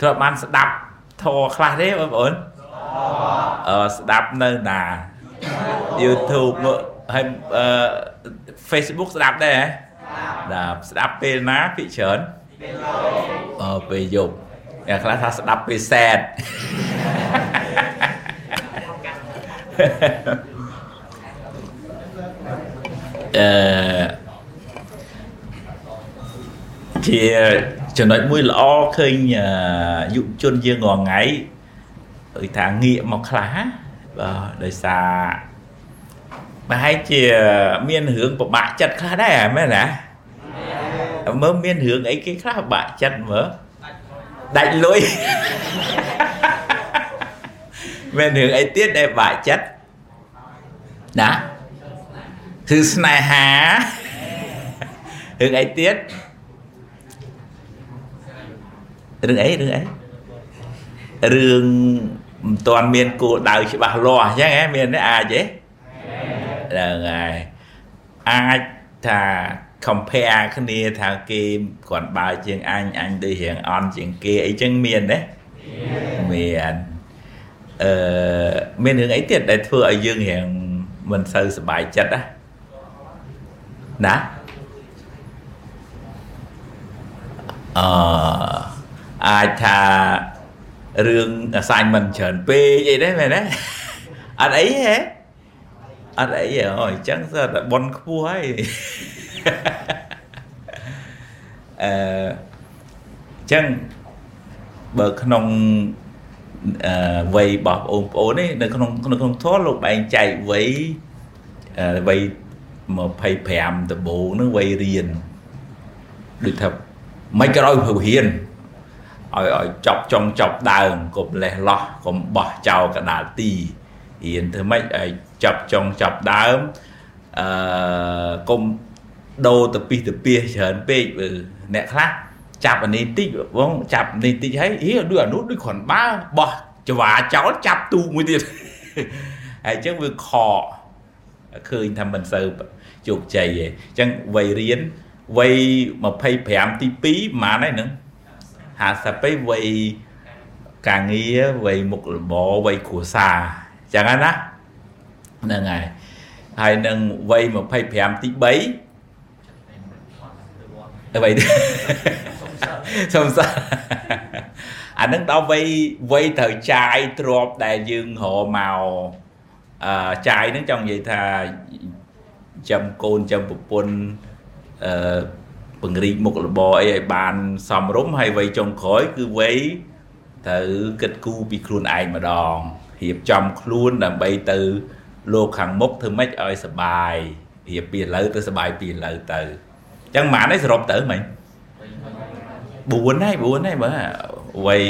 ធ្លាប់បានស្ដាប់ធរខ្លះទេបងប្អូនអឺស្ដាប់នៅណា YouTube ហើយអឺ Facebook ស្ដាប់ដែរហ៎បាទស្ដាប់ពេលណាពីច្រើនអឺពេលយប់អ្នកខ្លះថាស្ដាប់ពេលសែតអឺជា ចំណុចមួយល្អឃើញយុវជនយើងរាល់ថ្ងៃគឺថាងាកមកខ្លះបាទដោយសារប្រហែលជាមានរឿងពិបាកចិត្តខ្លះដែរមែនណាមើលមានរឿងអីគេខ្លះពិបាកចិត្តមើលដាច់លុយមានរឿងអីទៀតដែលពិបាកចិត្តណាគឺស្នេហារឿងអីទៀត រឿងអីរឿងអីរឿងមិនទាន់មានគោលដៅច្បាស់លាស់អញ្ចឹងហ៎មានទេអាចទេហ្នឹងហើយអាចថា compare គ្នាថាគេគាត់បើជាងអញអញដូចរៀងអន់ជាងគេអីចឹងមានទេមានអឺមានរឿងអីទៀតដែលធ្វើឲ្យយើងរៀងមិនសូវសប្បាយចិត្តណាណាអឺ អាចថារឿង assignment ច្រើនពេកអីដែរមែនទេអត់អីហ៎អត់អីអូអញ្ចឹងសើតែប៉ុនខ្ពស់ហើយអឺអញ្ចឹងបើក្នុងអឺវ័យរបស់បងប្អូននេះនៅក្នុងក្នុងធម៌លោកបែងចែកវ័យវ័យ25ដំបូងនឹងវ័យរៀនដូចថាមិនក្រោយព្រឹករៀន ឲ្យឲ្យចប់ចុងចប់ដើមកុំលេះលោះកុំបោះចោលកដាលទីរៀនធ្វើម៉េចឲ្យចប់ចុងចប់ដើមអឺកុំដូរទៅពីទៅពីច្រើនពេកអ្នកខ្លះចាប់អានេះតិចបងចាប់នេះតិចហើយអីដូចអានោះដូចគ្រាន់បើបោះចវាចោលចាប់ទូកមួយទៀតហើយអញ្ចឹងវាខកឃើញថាមិនសូវជោគជ័យទេអញ្ចឹងវ័យរៀនវ័យ25ទី2ប៉ុន្មានហើយនឹង 50ពេវ័យការងារវ័យមុខរបរវ័យគ្រួសារអញ្ចឹងណាហ្នឹងហើយហើយនឹងវ័យ25ទី3អ្វីសំសាអានឹងដល់វ័យវ័យត្រូវចាយទ្របដែលយើងរមកអឺចាយនឹងចង់និយាយថាចាំកូនចាំប្រពន្ធអឺ ពង្រីកមុខរបរអីឲ្យបានសមរម្យហើយវ័យចុងក្រោយគឺវ័យត្រូវគិតគូរពីខ្លួនឯងម្ដងរៀបចំខ្លួនដើម្បីទៅលោកខាងមុខធ្វើម៉េចឲ្យសបាយរៀបពីឥឡូវទៅសបាយពីឥឡូវទៅអញ្ចឹងម៉ានឯងសរុបទៅមិញ4ហើយ4ហើយបើវ័យ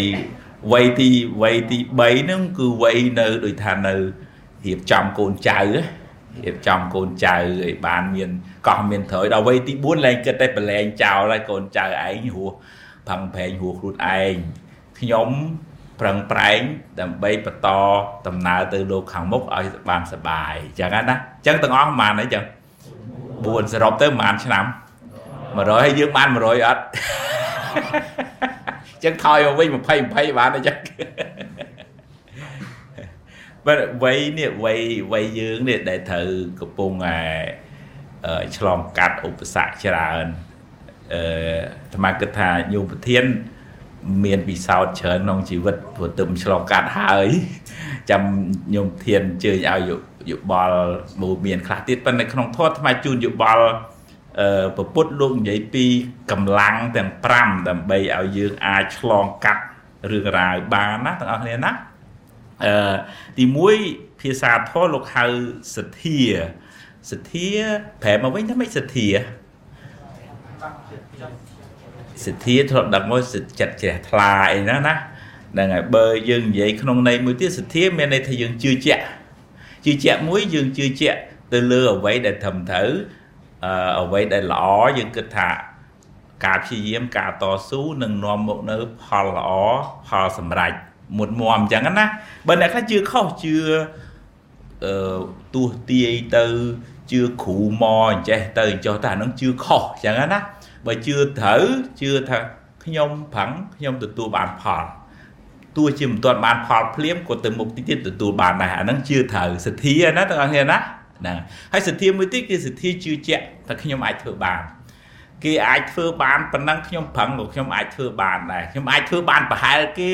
វ័យទីវ័យទី3ហ្នឹងគឺវ័យនៅដូចថានៅរៀបចំកូនចៅ រៀបចំកូនចៅឲ្យបានមានកោះមានត្រូវដល់វ័យទី4ឡើងគិតតែប្រឡែងចោលហើយកូនចៅឯងរស់ផឹងប្រែងរស់ខ្លួនឯងខ្ញុំប្រឹងប្រែងដើម្បីបន្តដំណើរទៅលោកខាងមុខឲ្យបានសបាយអញ្ចឹងណាអញ្ចឹងទាំងអស់ប្រហែលអីចឹង4សរុបទៅប្រហែលឆ្នាំ100ហើយយើងបាន100អត់អញ្ចឹងថយមកវិញ20 20បានអញ្ចឹង បើវ័យនេះវ័យវ័យយើងនេះដែលត្រូវកំពុងតែឆ្លងកាត់ឧបសគ្គច្រើនអឺអាត្មាគិតថាញោមប្រធាន មានពិសោធន៍ច្រើនក្នុងជីវិតព្រោះទើបឆ្លងកាត់ហើយចាំញោមធានអញ្ជើញឲ្យយោបល់មួយមានខ្លះទៀតប៉ុន្តែក្នុងធម៌ថ្មជូនយោបល់អឺពពុទ្ធលោកនិយាយពីកម្លាំងទាំង5ដើម្បីឲ្យយើងអាចឆ្លងកាត់រឿងរ៉ាវបានណាទាំងអស់គ្នាណា អឺទី1ភាសាធម៌លោកហៅសទ្ធាសទ្ធាប្រែមកវិញថាម៉េចសទ្ធាសទ្ធាធ្លាប់ដឹកមកចិត្តជ្រះថ្លាអីណាណាហ្នឹងហើយបើយើងនិយាយក្នុងន័យមួយទៀតសទ្ធាមានន័យថាយើងជឿជាក់ជឿជាក់មួយយើងជឿជាក់ទៅលើអ្វីដែលត្រឹមត្រូវអឺអ្វីដែលល្អយើងគិតថាការព្យាយាមការតស៊ូនឹងនាំមកនៅផលល្អផលសម្រេច មុតមមអញ្ចឹងណាបើអ្នកខ្លះជឿខុសជឿអឺទោះទាយទៅជឿគ្រូមកអញ្ចេះទៅអញ្ចោះតែអានឹងជឿខុសអញ្ចឹងណាបើជឿត្រូវជឿថាខខ្ញុំប្រឹងខ្ញុំទទួលបានផលទោះជាមិនទាន់បានផលភ្លាមក៏ទៅមុខតិចទៀតទទួលបានដែរអាហ្នឹងជឿត្រូវសទ្ធាណាទាំងអស់គ្នាណាហ្នឹងហើយសទ្ធាមួយទៀតគឺសទ្ធាជឿជាក់ថាខ្ញុំអាចធ្វើបាន គេអាចធ្វើបានប៉ុណ្ណឹងខ្ញុំប្រឹងក៏ខ្ញុំអាចធ្វើបានដែរខ្ញុំអាចធ្វើបានប្រហែលគេ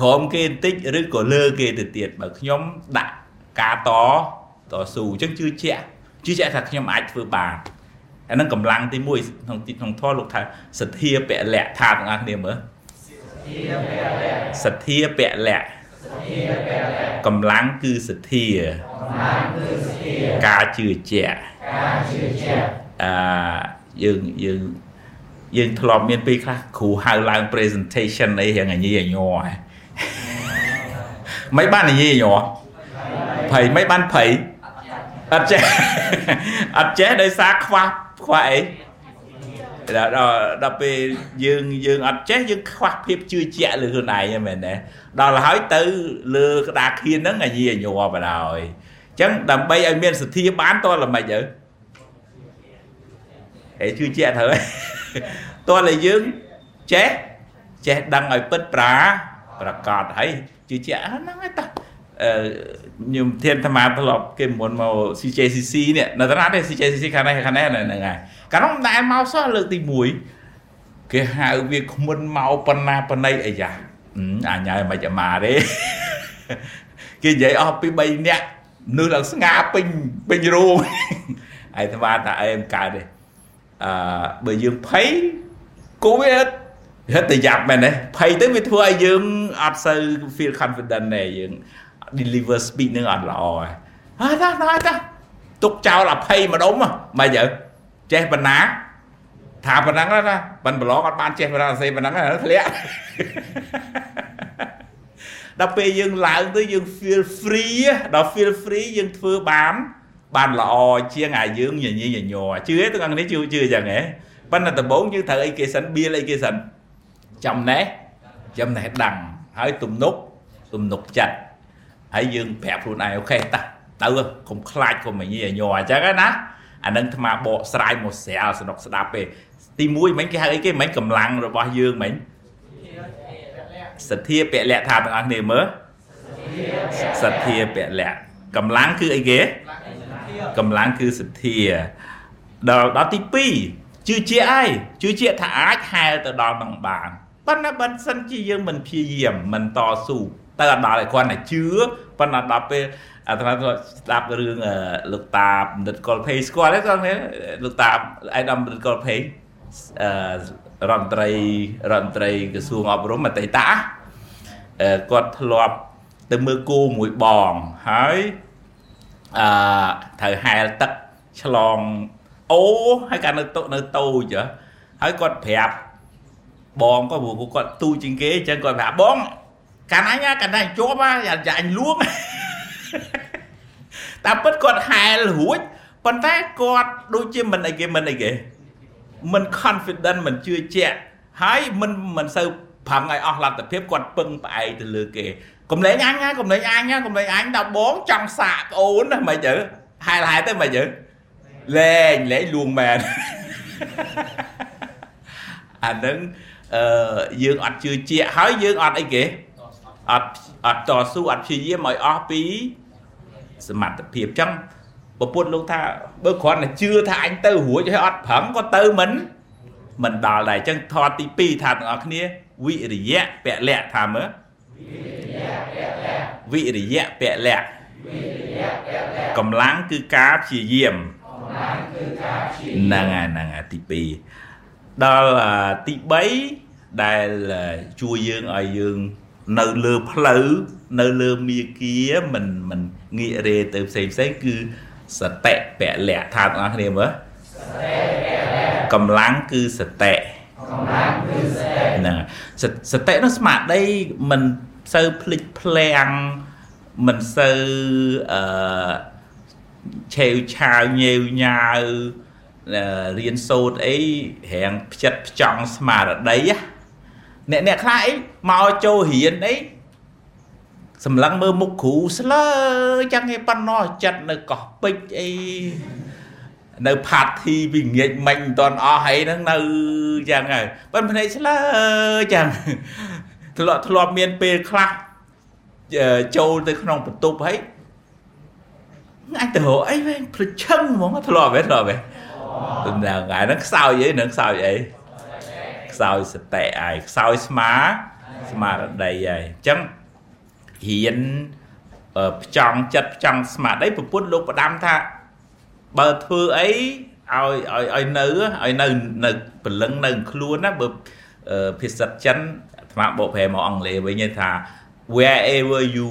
ក្រោមគេបន្តិចឬក៏លើគេទៅទៀតបើខ្ញុំដាក់ការតតស៊ូអញ្ចឹងជឿជាក់ជឿជាក់ថាខ្ញុំអាចធ្វើបានអានឹងកម្លាំងទី1ក្នុងក្នុងធម៌លោកថាសទ្ធាពលៈថាទាំងអស់គ្នាមើលសទ្ធាពលៈកម្លាំងគឺសទ្ធាការជឿជាក់ការជឿជាក់អឺ យើងយើងយើងធ្លាប់មានពេលខ្លះគ្រូហៅឡើង presentation អីរៀងញីញ័រមិនបាននិយាយញ័រភ័យមិនបានភ័យអត់ចេះអត់ចេះដោយសារខ្វះខ្វះអីដល់ដល់ពេលយើងយើងអត់ចេះយើងខ្វះភាពជឿជាក់លើខ្លួនឯងហ្នឹងមែនទេដល់ហើយទៅលើក្តារខៀនហ្នឹងអាយីញ័របណ្ដោយអញ្ចឹងដើម្បីឲ្យមានសទ្ធាបានតើល្មិចទៅ ហេជឿជាក់ត្រូវតើតែយើងចេះចេះដឹងឲ្យពិតប្រាប្រកាសហើយជឿជាក់ហ្នឹងហើយតាខ្ញុំធានអាត្មាធ្លាប់គេមុនមក CJCC នេះនៅតារាទេ CJCC ខាងនេះខាងនេះហ្នឹងហើយកាលនោះមិនដែលមកសោះលើកទី1គេហៅវាគ្មិនមកប៉ុណ្ណាប៉ុណ្ណីអីយ៉ាអញហើយមិនអាម៉ាទេគេនិយាយអស់ពី3នាក់នឹកឡើងស្ងាពេញពេញរូងហើយថ្មថាអេមកើតទេ អឺបើយើងភ័យកូវីដហិតតែយ៉ាប់មែនទេភ័យទៅវាធ្វើឲ្យយើងអត់សូវ feel confident ទេយើង deliver speed នឹងអត់ល្អហើយហ่าតាណាតាទុកចោលអភ័យម្ដុំមិនយើចេះបណ្ណាថាប៉ុណ្ណឹងណាប៉ិនប្រឡងអត់បានចេះបណ្ណាសេប៉ុណ្ណឹងធ្លាក់ដល់ពេលយើងឡើងទៅយើង feel free ដល់ feel free យើងធ្វើបាន បានល្អជាងអាយើងញញញញ័រជឿទេទាំងនេះជឿជឿអញ្ចឹងហ៎ប៉ុន្តែដំបូងយើងត្រូវអីគេសិនបៀលអីគេសិនចំណេះចំណេះដឹងហើយទំនុកទំនុកចិត្តហើយយើងប្រាប់ខ្លួនឯងអូខេតាទៅកុំខ្លាចកុំញញញ័រអញ្ចឹងណាអានឹងអាត្មាបកស្រាយមកស្រាលសនុកស្ដាប់ទេទី1មិញគេហៅអីគេមិញកម្លាំងរបស់យើងមិញសទ្ធាពលៈថាទាំងអស់គ្នាមើលសទ្ធាពលៈកម្លាំងគឺអីគេ កម្លាំងគឺសទ្ធាដល់ដល់ទី2ជឿជាក់ហើយជឿជាក់ថាអាចហែលទៅដល់នឹងបានប៉ុន្តែបើសិនជាយើងមិនព្យាយាមមិនតស៊ូទៅអត់ដល់ឯគ្រាន់តែជឿប៉ុន្តែដល់ពេលអាត្មាស្ដាប់រឿងលោកតាបណ្ឌិតកុលភេស្គាល់ទេគាត់លោកតាអៃដាមបណ្ឌិតកុលភេអឺរដ្ឋមន្ត្រីរដ្ឋមន្ត្រីក្រសួងអប់រំអតីតអឺគាត់ធ្លាប់ទៅមើលគោមួយបងហើយ អឺត្រូវហែលទឹកឆ្លងអូហើយកាលនៅនៅតូចហើយគាត់ប្រាប់បងក៏ព្រោះគាត់ទូជាងគេអញ្ចឹងគាត់ប្រាប់បងកាន់អញកាន់អញជាប់យ៉ាអញលួងតាមពិតគាត់ហែលរួចប៉ុន្តែគាត់ដូចជាមិនអីគេមិនអីគេមិន confident មិនជឿជាក់ហើយមិនមិនសូវប្រឹងឲ្យអស់លទ្ធភាពគាត់ពឹងផ្អែកទៅលើគេ កំលែងអញណាកំលែងអញណាកំលែងអញដល់បងចង់សាកប្អូនណាមិនទៅហែលហែទៅមិនទៅលែងលែងលួងមែនអានឹងអឺយើងអត់ជឿជាក់ហើយយើងអត់អីគេអត់អត់តស៊ូអត់ព្យាយាមឲ្យអស់ពីសមត្ថភាពអញ្ចឹងពពុទ្ធលោកថាបើគ្រាន់តែជឿថាអញទៅរួចហើយអត់ប្រឹងក៏ទៅមិនមិនដល់ដែរអញ្ចឹងថតទី2ថាទាំងអស់គ្នាវិរិយៈពលៈថាមើល វិរិយៈពលៈកម្លាំងគឺការព្យាយាមហ្នឹងហើយហ្នឹងហើយទី2ដល់ទី3ដែលជួយយើងឲ្យយើងនៅលើផ្លូវនៅលើមាគាមិនមិនងាករេទៅផ្សេងផ្សេងគឺសតិពលៈថាបងប្អូនគ្នាមើលកម្លាំងគឺសតិកម្លាំងគឺសតិ ហ្នឹងសតិនោះស្មារតីមិនសូវភ្លេចភ្លាំងមិនសូវអឺឆេវឆាវញេវញ៉ាវរៀនសូត្រអីរៀងផ្ចិតផ្ចង់ស្មារតីអ្នកអ្នកខ្លះអីមកចូលរៀនអីសម្លឹងមើលមុខគ្រូស្លើចឹងឯប៉ុណ្ណោះចិត្តនៅកោះពេជ្រអី នៅផាត់ធីពីងាកមិញមិនតាន់អស់ហើយហ្នឹងនៅចឹងហើយប៉ុន្តែភ្នែកស្លើចឹងធ្លាប់ធ្លាប់មានពេលខ្លះចូលទៅក្នុងបន្ទប់ហើយអាចទៅរកអីវិញប្រឈឹងហ្មងធ្លាប់ហ៎ធ្លាប់ហ៎ហ្នឹងហើយហ្នឹងខ្សោយអីហ្នឹងខ្សោយអីខ្សោយសតិហើយខ្សោយស្មាស្មារតីហើយអញ្ចឹងរៀនផ្ចង់ចិត្តផ្ចង់ស្មារតីប្រពន្ធលោកផ្ដាំថា បើធ្វើអីឲ្យឲ្យឲ្យនៅឲ្យនៅនៅព្រលឹងនៅខ្លួនណាបើភាសាចិនអាត្មាបកប្រែមកអង់គ្លេសវិញថា wherever you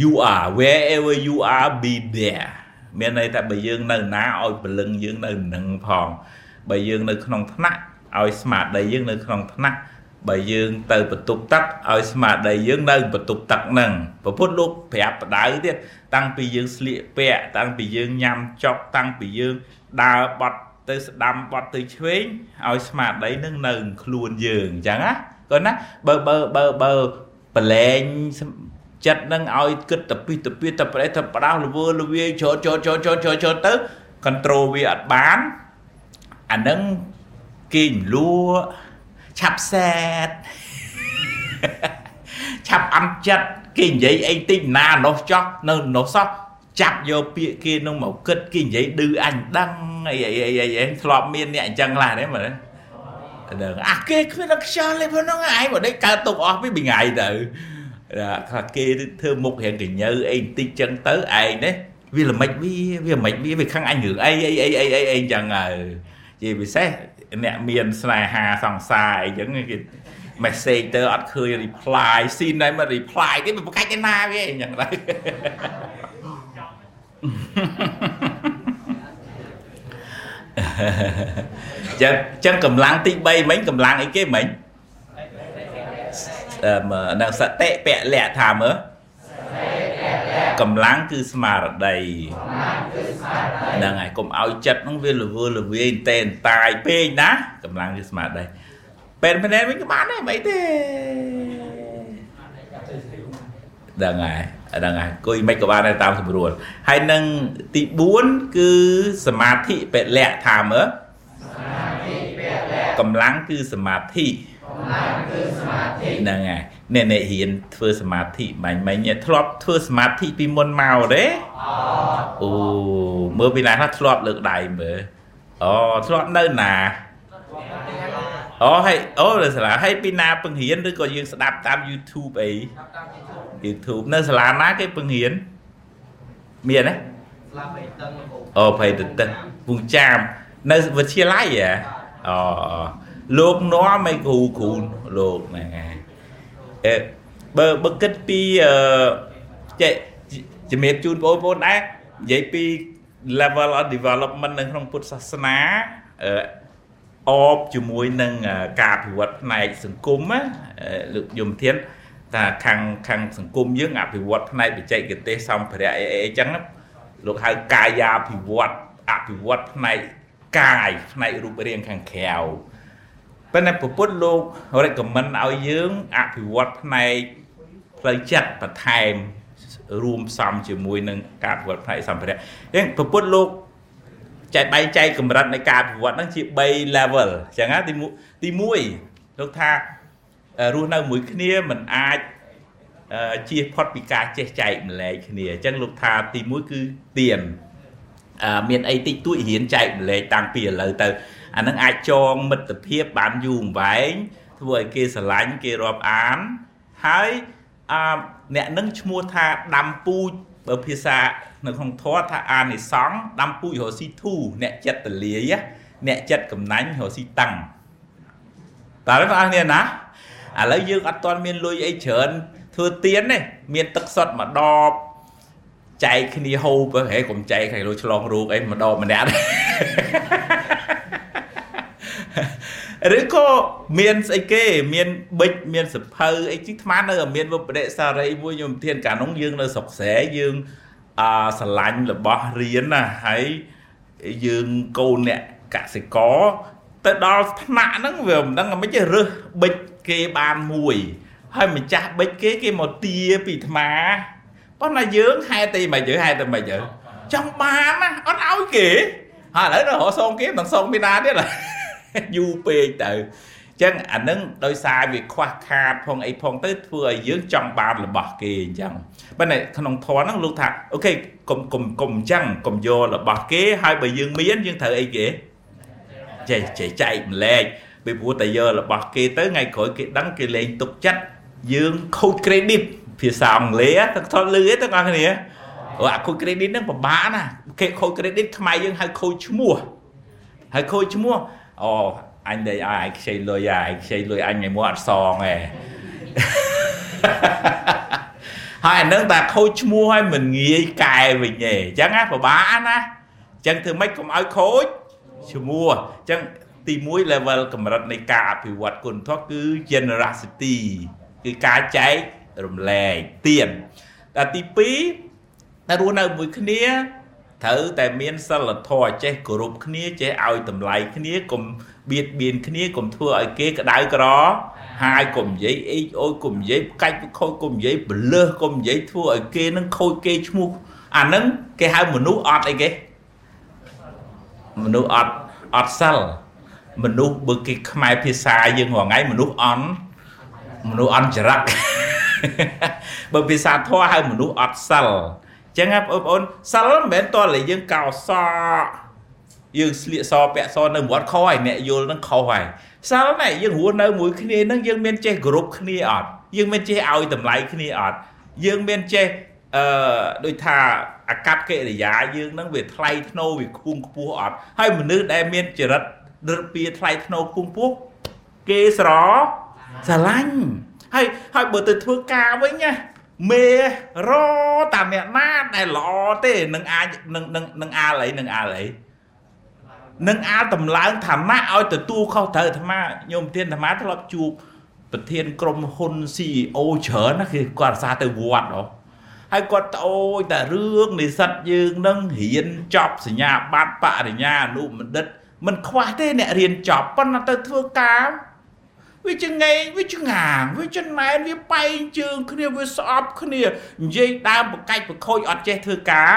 you are wherever you are be there មានន័យថាបើយើងនៅណាឲ្យព្រលឹងយើងនៅនឹងផងបើយើងនៅក្នុងថ្នាក់ឲ្យស្មារតីយើងនៅក្នុងថ្នាក់ បើយើងទៅបន្ទប់ទឹកឲ្យស្មារតីយើងនៅបន្ទប់ទឹកហ្នឹងពពុទ្ធលោកប្រាប់បដៅទៀតតាំងពីយើងស្លៀកពាក់តាំងពីយើងញ៉ាំចុកតាំងពីយើងដើរបត់ទៅស្ដាំបត់ទៅឆ្វេងឲ្យស្មារតីនឹងនៅខ្លួនយើងអញ្ចឹងណាគាត់ណាបើបើបើបើប្រឡែងចិត្តនឹងឲ្យគិតទៅពីទៅពីទៅប្រេះទៅផ្ដោលវើលវាចូលចូលចូលចូលចូលចូលទៅ control វាអត់បានអានឹងគេមលួ ឆាប់សែតឆាប់អន់ចិត្តគេនិយាយអីតិចណានោះចោះនៅនោះសោះចាប់យកពាក្យគេនឹងមកគិតគេនិយាយឌឺអញដឹងអីអីអីអីធ្លាប់មានអ្នកអញ្ចឹងខ្លះទេមើលដឹងអាគេគ្មានខ្យល់ទេផងហ្នឹងឯងមកដេកកើតទុកអស់ពីថ្ងៃទៅថាគេធ្វើមុខរៀងកញើអីបន្តិចចឹងទៅឯងនេះវាល្មិចវាវាមិនវាវាខឹងអញរឿងអីអីអីអីអីអីចឹងហើយជាពិសេស អ្នកមានស្នេហាសង្សារអីចឹងគេ message ទៅអត់ឃើញ reply ស៊ីនដែរមក reply ទេមិនប្រកាច់ឯណាវាអញ្ចឹងដែរចឹងចឹងកម្លាំងទី3មិញកម្លាំងអីគេមិញអឺនៅសតិពលៈថាមើល កម្លាំងគឺស្មារតីហ្នឹងហើយកុំឲ្យចិត្តហ្នឹងវាលវើលវាយតែនតាយពេកណាកម្លាំងគឺស្មារតីពេលម្នាក់វិញក៏បានដែរមិនអីទេហ្នឹងហើយហ្នឹងហើយគួយមិនក៏បានដែរតាមស្រួលហើយនឹងទី4គឺសមាធិពលៈថាមើលសមាធិពលៈកម្លាំងគឺសមាធិកម្លាំងគឺសមាធិ ហ្នឹងហើយអ្នកអ្នករៀនធ្វើសមាធិបាញ់មិញធ្លាប់ធ្វើសមាធិពីមុនមកទេអូមើលពីណាខ្លះធ្លាប់លើកដៃមើលអូធ្លាប់នៅណាអូហើយអូនៅសាលាហើយពីណាពឹងរៀនឬក៏យើងស្ដាប់តាម YouTube អី YouTube នៅសាលាណាគេពឹងរៀនមានទេសាលាបៃតឹងអូបៃតឹងពងចាមនៅវិទ្យាល័យហ៎អូ លោកនាំឲ្យគ្រូគ្រូលោកហ្នឹងហើយអឺបើបើគិតពីអឺចេះជំរាបជូនបងប្អូនដែរនិយាយពី level of development នៅក្នុងពុទ្ធសាសនាអឺអបជាមួយនឹងការអភិវឌ្ឍផ្នែកសង្គមណាលោកយមធានថាខាងខាងសង្គមយើងអភិវឌ្ឍផ្នែកបច្ចេកទេសសម្ភារៈអីអីចឹងលោកហៅកាយាភិវឌ្ឍអភិវឌ្ឍផ្នែកកាយផ្នែករូបរាងខាងក្រៅ ប៉ុន្តែពុទ្ធលោក recommend ឲ្យយើងអភិវឌ្ឍផ្នែកផ្លូវចិត្តបន្ថែមរួមផ្សំជាមួយនឹងការអភិវឌ្ឍផ្នែកសម្ភារៈអញ្ចឹងពុទ្ធលោកចែកបែងចែកកម្រិតនៃការអភិវឌ្ឍហ្នឹងជា3 level អញ្ចឹងណាទីទី1លោកថារស់នៅមួយគ្នាมันអាចជៀសផុតពីការចេះចែកម្លែកគ្នាអញ្ចឹងលោកថាទី1គឺទៀនមានអីតិចតួចរៀនចែកម្លែកតាំងពីឥឡូវទៅ អានឹងអាចចងមិត្តភាពបានយូរអង្វែងធ្វើឲ្យគេស្រឡាញ់គេរាប់អានហើយអឺអ្នកនឹងឈ្មោះថាដាំពូជបើភាសានៅក្នុងធម៌ថាអានិសង្ឃដាំពូជរស៊ីធូអ្នកចិត្តតលាយអ្នកចិត្តកំណាញ់រស៊ីតឹងតើបងប្អូនគ្នាណាឥឡូវយើងអត់ទាន់មានលុយអីច្រើនធ្វើទៀនទេមានទឹកសុទ្ធមួយដបចែកគ្នាហូបហេកុំចែកឲ្យលុយឆ្លងរោគអីមួយដបម្នាក់ ឬក៏មានស្អីគេមានប៊ិចមានសភៅអីជីថ្មនៅមានវបដិសារីមួយខ្ញុំធានកាលនោះយើងនៅស្រុកស្រែយើងអស្រឡាញ់របស់រៀនណាហើយយើងកូនអ្នកកសិករទៅដល់ថ្នាក់ហ្នឹងវាមិនដឹងមិនចេះរើសប៊ិចគេបានមួយហើយម្ចាស់ប៊ិចគេគេមកទាពីថ្មប៉ុន្តែយើងហេតុតែមិនយើហេតុតែមិនយើចង់បានណាអត់ឲ្យគេហើយឥឡូវនៅរកសងគេមិនសងពីណាទៀតយូ រពេកទៅចឹងអានឹងដោយសារវាខ្វះខាតផងអីផងទៅធ្វើឲ្យយើងចង់បានរបស់គេអញ្ចឹងប៉ុន្តែក្នុងធម៌ហ្នឹងលោកថាអូខេកុំកុំកុំអញ្ចឹងកុំយករបស់គេហើយបើយើងមានយើងត្រូវអីគេចេះចេះចែកម្លែកពីព្រោះតែយករបស់គេទៅថ្ងៃក្រោយគេដឹងគេលែងទុកចិត្តយើងខូច credit ភាសាអង់គ្លេសទៅថតលឺទេទាំងអស់គ្នាអូអាខូច credit ហ្នឹងពិបាកណាគេខូច credit ខ្មែរយើងហៅខូចឈ្មោះហើយខូចឈ្មោះ អូអញដេកឲ្យឯងខ្ចីលុយឲ្យឯងខ្ចីលុយអញឲ្យមកអត់សងឯងហើយអានឹងតែខូចឈ្មោះឲ្យមិនងាយកែវិញទេអញ្ចឹងណាពិបាកណាអញ្ចឹងធ្វើម៉េចកុំឲ្យខូចឈ្មោះអញ្ចឹងទី1 level កម្រិតនៃការអភិវឌ្ឍគុណធម៌គឺ generosity គឺការចែករំលែកទានដល់ទី2តែរស់នៅមួយគ្នា ត្រូវតែមានសិលធម៌ចេះគោរពគ្នាចេះឲ្យតម្លៃគ្នាកុំបៀតបៀនគ្នាកុំធ្វើឲ្យគេក្តៅក្រហើយកុំនិយាយអេចអូយកុំនិយាយកាច់ខូចកុំនិយាយបលើសកុំនិយាយធ្វើឲ្យគេនឹងខូចគេឈ្មោះអានឹងគេហៅមនុស្សអត់អីគេមនុស្សអត់អត់សិលមនុស្សបើគេខ្មែរភាសាយើងរងៃមនុស្សអន់មនុស្សអន់ចរិតបើភាសាធម៌ហៅមនុស្សអត់សិលអញ្ចឹងបងប្អូនសិលមិនមែនតើយើងកោសយើងស្លៀកសពាក់សនៅមាត់ខហើយអ្នកយល់នឹងខុសហើយសិលណែយើងរស់នៅមួយគ្នានឹងយើងមានចេះគោរពគ្នាអត់យើងមានចេះឲ្យតម្លៃគ្នាអត់យើងមានចេះអឺដូចថាអាកប្បកិរិយាយើងនឹងវាថ្លៃថ្នូរវាខ្ពង់ខ្ពស់អត់ហើយមនុស្សដែលមានចរិតរឹបពីថ្លៃថ្នូរខ្ពង់ខ្ពស់គេស្រស្រឡាញ់ហើយហើយបើទៅធ្វើការវិញណា មេរតាមអ្នកណាដែលល្អទេនឹងអាចនឹងនឹងនឹងអាលអីនឹងអាលអីនឹងអាលតម្លើងឋានៈឲ្យទទួលខុសត្រូវអាត្មាញោមទានអាត្មាធ្លាប់ជួបប្រធានក្រុមហ៊ុន CEO ច្រើនណាគេគាត់អាសាទៅវត្តហ៎ហើយគាត់ត្អូយតែរឿងនិស្សិតយើងនឹងរៀនចប់សញ្ញាបត្របរិញ្ញាអនុបណ្ឌិតមិនខ្វះទេអ្នករៀនចប់ប៉ុន្តែទៅធ្វើការ វាចងែងវាចងាងវាចំណែនវាបែងជើងគ្នាវាស្អប់គ្នានិយាយដើមបកាច់បខូចអត់ចេះធ្វើការ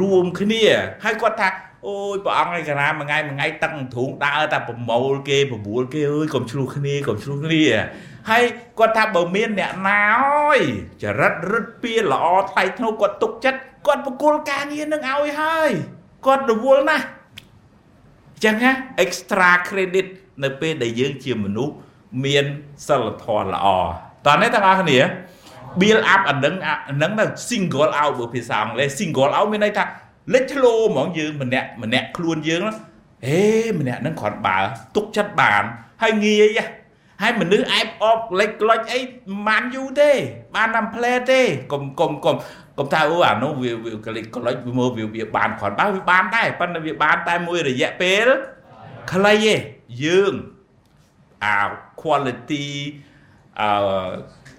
រួមគ្នាហើយគាត់ថាអូយព្រះអង្គឯការាមួយថ្ងៃមួយថ្ងៃតឹងទ្រូងដើរតែប្រមូលគេបបួលគេអើយកុំឆ្លោះគ្នាកុំឆ្លោះគ្នាហើយគាត់ថាបើមានអ្នកណាអើយចរិតរឹតពីល្អថ្លៃថ្នូរគាត់ទុកចិត្តគាត់បកគលការងារនឹងឲ្យហើយគាត់រវល់ណាស់អញ្ចឹងណា extra credit នៅពេលដែលយើងជាមនុស្ស មានសិលធម៌ល្អតោះនេះទាំងអស់គ្នា build up អានឹងអានឹងទៅ single out បើភាសាអង់គ្លេស single out មានន័យថាលេចធ្លោហ្មងយើងម្នាក់ម្នាក់ខ្លួនយើងហេម្នាក់ហ្នឹងគ្រាន់បើទុកចិត្តបានហើយងាយហើយមនុស្សអែបអបលេចក្លុចអីមិនយូរទេ បានតាមផ្លែទេកុំកុំកុំកុំថាអូអានោះវាវាក្លិចក្លុចវាមើលវាវាបានគ្រាន់បើវាបានដែរប៉ុន្តែវាបានតែមួយរយៈពេលខ្លីទេយើង អា quality អឺ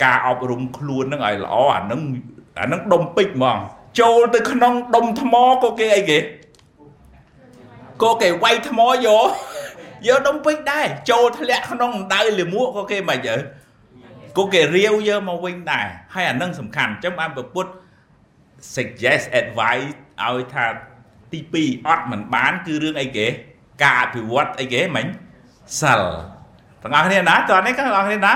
ការអប់រំខ្លួននឹងឲ្យល្អអានឹងអានឹងដុំពេជ្រហ្មង ចូលទៅក្នុងដុំថ្មក៏គេអីគេក៏គេវាយថ្មយកយកដុំពេជ្រដែរចូលធ្លាក់ក្នុងដៅលាមកក៏គេមិនយើក៏គេរាវយកមកវិញដែរហើយអានឹងសំខាន់អញ្ចឹងបានប្រពុត suggest advice ឲ្យថាទី2អត់មិនបាន គឺរឿងអីគេ ការអភិវឌ្ឍអីគេមិញសិល ទាំងអស់គ្នាណាតើនេះទាំងអស់គ្នាណា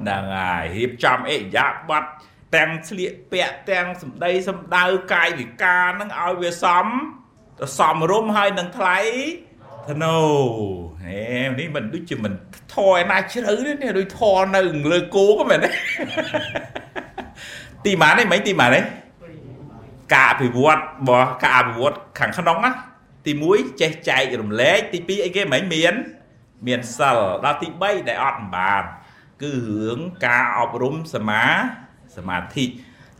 ហ្នឹងហើយរៀបចំអេយ៉ាប័តទាំងស្លៀកពាក់ទាំងសម្ដីសម្ដៅកាយវិការនឹងឲ្យវាសមទៅសមរម្យហើយនឹងថ្លៃធ្នូហេនេះមិនដូចជាមិនធរឯណាជ្រៅទេនេះដូចធរនៅលើគោក៏មែនទេទីម៉ាននេះមិនទីម៉ានទេការអភិវឌ្ឍរបស់ការអភិវឌ្ឍខាងក្នុងណាទី1ចេះចែករំលែកទី2អីគេមិនមានមាន សិលដល់ទី3ដែលអត់បានគឺរឿងការអប់រំសមាសមាធិ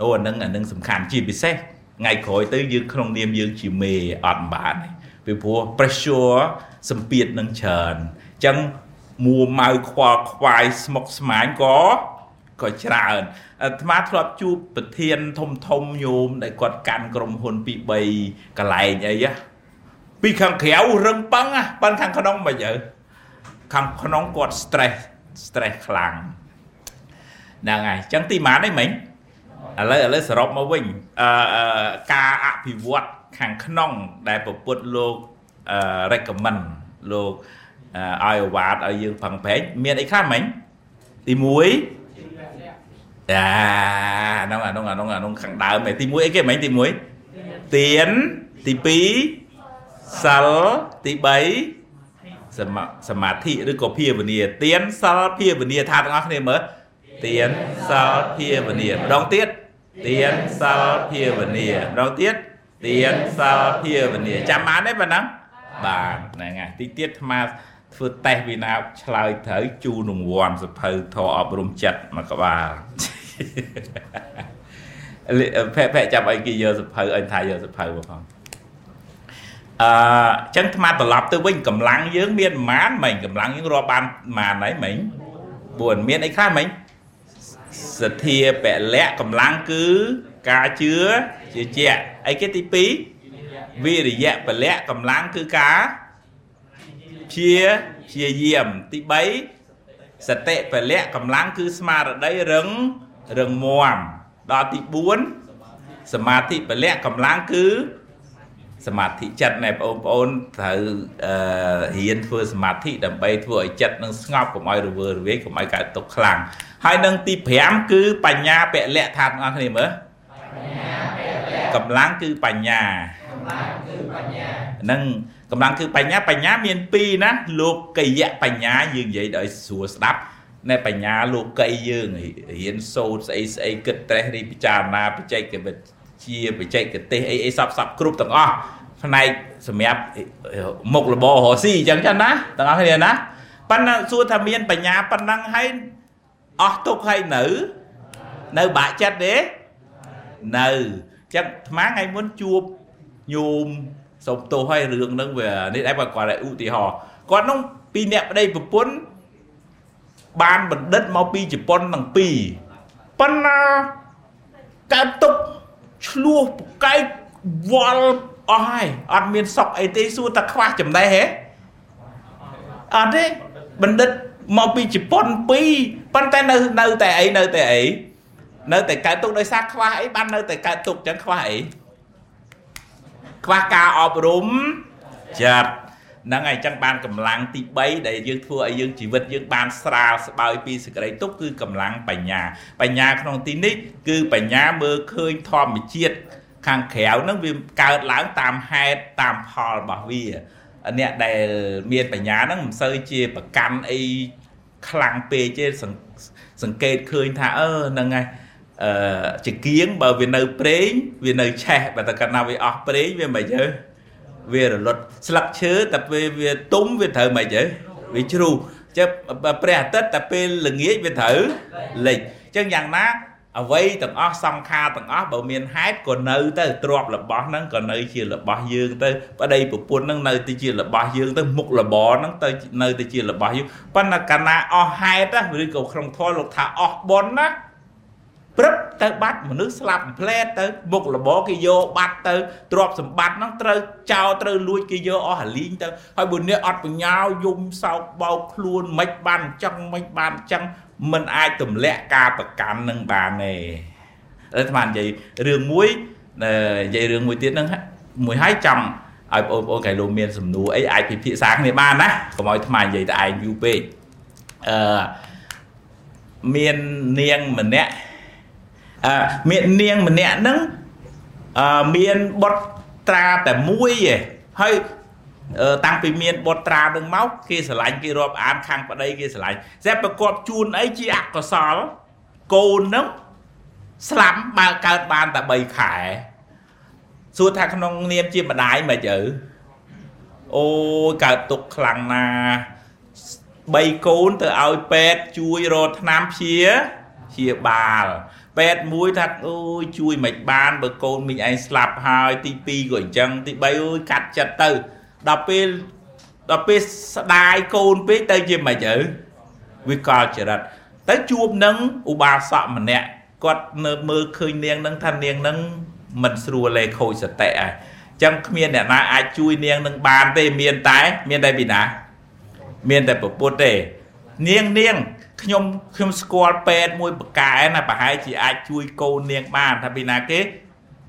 អូអានឹងអានឹងសំខាន់ជាពិសេសថ្ងៃក្រោយទៅយើងក្នុងនាមយើងជាមេអត់បានពីព្រោះ pressure សម្ពាធនឹងច្រើនអញ្ចឹងមួម៉ៅខ្វល់ខ្វាយស្មុកស្មាញក៏ក៏ច្រើនអាត្មាធ្លាប់ជួបប្រធានធំធំញោមដែលគាត់កាន់ក្រុមហ៊ុនពី3កន្លែងអីពីខាងក្រៅរឹងប៉ឹងប៉ិនខាងក្នុងមិនយើ ខាងក្នុងគាត់ stress stress ខ្លាំងហ្នឹងហើយអញ្ចឹងទីម៉ានអីមិញឥឡូវឥឡូវសរុបមកវិញអឺការអភិវឌ្ឍខាងក្នុង ដែលពពុទ្ធលោក recommend លោកឲ្យ award ឲ្យយើងផឹងប្រែងមានអីខ្លះមិញទី1អាហ្នឹងអាហ្នឹងអាហ្នឹងអាហ្នឹងខាងដើមឯទី1អីគេមិញទី1ទៀនទី2សិលទី3 សមាធិឬក៏ភាវនាទៀនសិលភាវនាថាទាំងអស់គ្នាមើលទៀនសិលភាវនាម្ដងទៀតទៀនសិលភាវនាម្ដងទៀតទៀនសិលភាវនាចាំបានទេប៉ុណ្ណឹងបាទហ្នឹងហើយទីទៀតអាត្មាធ្វើតេស្តវិណាឆ្លើយត្រូវជូនរង្វាន់សភៅធរអប់រំចិត្តមួយក្បាលភ័ក្រភ័ក្រចាប់អីគេយកសភៅអញថាយកសភៅមកផង អឺចឹងអាត្មាត្រឡប់ទៅវិញកម្លាំងយើងមានប្រមាណមិញកម្លាំងយើងរាប់បានប្រមាណហើយមិញ4មានអីខ្លះមិញសទ្ធាពលៈកម្លាំងគឺការជឿជឿជាក់អីគេទី2វិរិយៈពលៈកម្លាំងគឺការព្យាព្យាយាមទី3សតិពលៈកម្លាំងគឺស្មារតីរឹងរឹងមាំដល់ទី4សមាធិពលៈកម្លាំងគឺ សមាធិចិត្តណែបងប្អូនត្រូវរៀនធ្វើសមាធិដើម្បីធ្វើឲ្យចិត្តនឹងស្ងប់កុំឲ្យរវើរវាយកុំឲ្យកើតទុកខ្លាំងហើយនឹងទី5គឺបញ្ញាពលៈថាបងប្អូនគ្នាមើលកម្លាំងគឺបញ្ញាកម្លាំងគឺបញ្ញានឹងកម្លាំងគឺបញ្ញាបញ្ញាមាន2ណាលោកយៈបញ្ញាយើងនិយាយដោយស្រួលស្ដាប់ណែបញ្ញាលោកីយើងរៀនសូត្រស្អីស្អីគិតត្រេះរិះពិចារណាបច្ចេកវិទ្យា បច្ចេកទេសអីអីសពសពគ្រប់ទាំងអស់ផ្នែកសម្រាប់មុខរបររស់ស៊ីអញ្ចឹងចឹងណាទាំងអស់គ្នាណាប៉ុន្តែសួរថាមានបញ្ញាប៉ុណ្ណឹងហើយអស់ទុកហើយនៅ នៅបាក់ចិត្តទេនៅចឹងអាត្មាថ្ងៃមុនជួបញោមសុំទោសឲ្យរឿងហ្នឹងវានេះដែរគាត់គាត់ឧទាហរណ៍គាត់នោះពីអ្នកប្តីប្រពន្ធបានបណ្ឌិតមកពីជប៉ុនទាំងពីរប៉ុន្តែកើតទុក ឆ្លោះប្រកែកវល់អស់ហើយអត់មានសក់អីទេសួរតែខ្វះចំណេះហ៎អត់ទេបណ្ឌិតមកពីជប៉ុនពីរប៉ុន្តែនៅនៅតែអីនៅតែអីនៅតែកើតទុកដោយសារខ្វះអីបាននៅតែកើតទុកចឹងខ្វះអីខ្វះការអប់រំចិត្ត ហ្នឹងហើយចឹងបានកម្លាំងទី3ដែលយើងធ្វើឲ្យយើងជីវិតយើងបានស្រាលស្បើយពីសេចក្តីទុក្ខគឺកម្លាំងបញ្ញាបញ្ញាក្នុងទីនេះគឺបញ្ញាមើលឃើញធម្មជាតិខាងក្រៅហ្នឹងវាកើតឡើងតាមហេតុតាមផលរបស់វាអ្នកដែលមានបញ្ញាហ្នឹងមិនសូវជាប្រកាន់អីខ្លាំងពេកទេសង្កេតឃើញថាអឺហ្នឹងហើយអឺចង្គៀងបើវានៅប្រេងវានៅឆេះបើតែកាលណាវាអស់ប្រេងវាមិនយើ វារលត់ស្លឹកឈើតែពេលវាទុំវាត្រូវមិនយើវាជ្រុះចឹងព្រះអាទិត្យតែពេលល្ងាចវាត្រូវលិចចឹងយ៉ាងណាអ្វីទាំងអស់សង្ខារទាំងអស់បើមានហេតុក៏នៅទៅទ្របរបស់ហ្នឹងក៏នៅជារបស់យើងទៅប្តីប្រពន្ធហ្នឹងនៅទៅជារបស់យើងទៅមុខរបរហ្នឹងទៅនៅទៅជារបស់យើងប៉ុន្តែកាលណាអស់ហេតុឬក៏ក្នុងធម៌លោកថាអស់បុណ្យណា ព្រឹបទៅបាត់មនុស្សស្លាប់ផ្លែតទៅមុខរបរគេយកបាត់ទៅទ្រព្យសម្បត្តិហ្នឹងត្រូវចោលត្រូវលួចគេយកអស់អាលីងទៅហើយបើអ្នកអត់បញ្ញាយំសោកបោកខ្លួនមិនបានអញ្ចឹងមិនបានអញ្ចឹងมันអាចទម្លាក់ការប្រកាន់នឹងបានទេតែស្មាននិយាយរឿងមួយនិយាយរឿងមួយទៀតហ្នឹងមួយហើយចង់ឲ្យបងប្អូនកែលោកមានសំណួរអីអាចពិភាក្សាគ្នាបានណាកុំឲ្យថ្មនិយាយតែឯងយូរពេកអឺមាននាងម្នាក់ អឺមាននាងម្នាក់ហ្នឹងអឺមានបុតត្រាតែមួយឯងហើយតាំងពីមានបុត្រានឹងមកគេស្រឡាញ់គេរាប់អានខាងប្តីគេស្រឡាញ់តែប្រកបជូនអីជាអកុសលកូននឹងស្លាប់បើកើតបានតែ3ខែសួរថាក្នុងនាមជាម្ដាយមិនទៅអូយកើតទុកខ្លាំងណា3កូនទៅឲ្យពេទ្យជួយរកថ្នាំព្យាព្យាបាល ពេទ្យមួយថាអូយជួយមិនបានបើកូនមីងឯងស្លាប់ហើយទី2ក៏អញ្ចឹងទី3អូយកាត់ចិត្តទៅដល់ពេលដល់ពេលស្ដាយកូនពេកទៅជាមិនទៅវាកលចរិតទៅជួបនឹងឧបាសកម្នាក់គាត់នៅមើលឃើញនាងនឹងថានាងនឹងមិនស្រួលលេខូចសតិហើយចឹងគ្មានអ្នកណាអាចជួយនាងនឹងបានទេមានតែ មានតែពីណា មានតែប្រពុតទេនាងនាង ខ្ញុំខ្ញុំស្គាល់ពេទ្យមួយបកែណាប្រហែលជាអាចជួយកូននាងបានថាពីណាគេ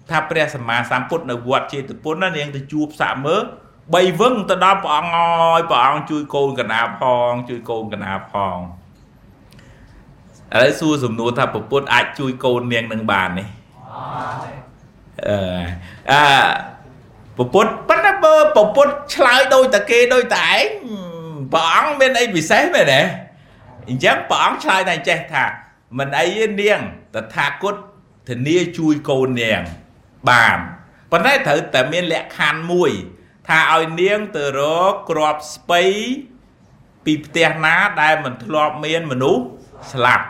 ថាព្រះសម្មាសម្ពុទ្ធនៅវត្តចេតពុនណានាងទៅជួបសាក់មើលបីវឹងទៅដល់ព្រះអង្គអើយព្រះអង្គជួយកូនកណាផងជួយកូនកណាផងឥឡូវសួរសំណួរថាប្រពុតអាចជួយកូននាងនឹងបាននេះអឺអាប្រពុតប៉ុន្តែបើប្រពុតឆ្លើយដូចតែគេដូចតែឯងព្រះអង្គមានអីពិសេសមែនទេ អញ្ចឹងព្រះអង្គឆ្លើយតែចេះថាមិនអីទេនាងតថាគតធានាជួយកូននាងបានប៉ុន្តែត្រូវតែមានលក្ខខណ្ឌមួយ ថាឲ្យនាងទៅរកក្របស្ពៃពីផ្ទះណាដែលមិនធ្លាប់មានមនុស្សស្លាប់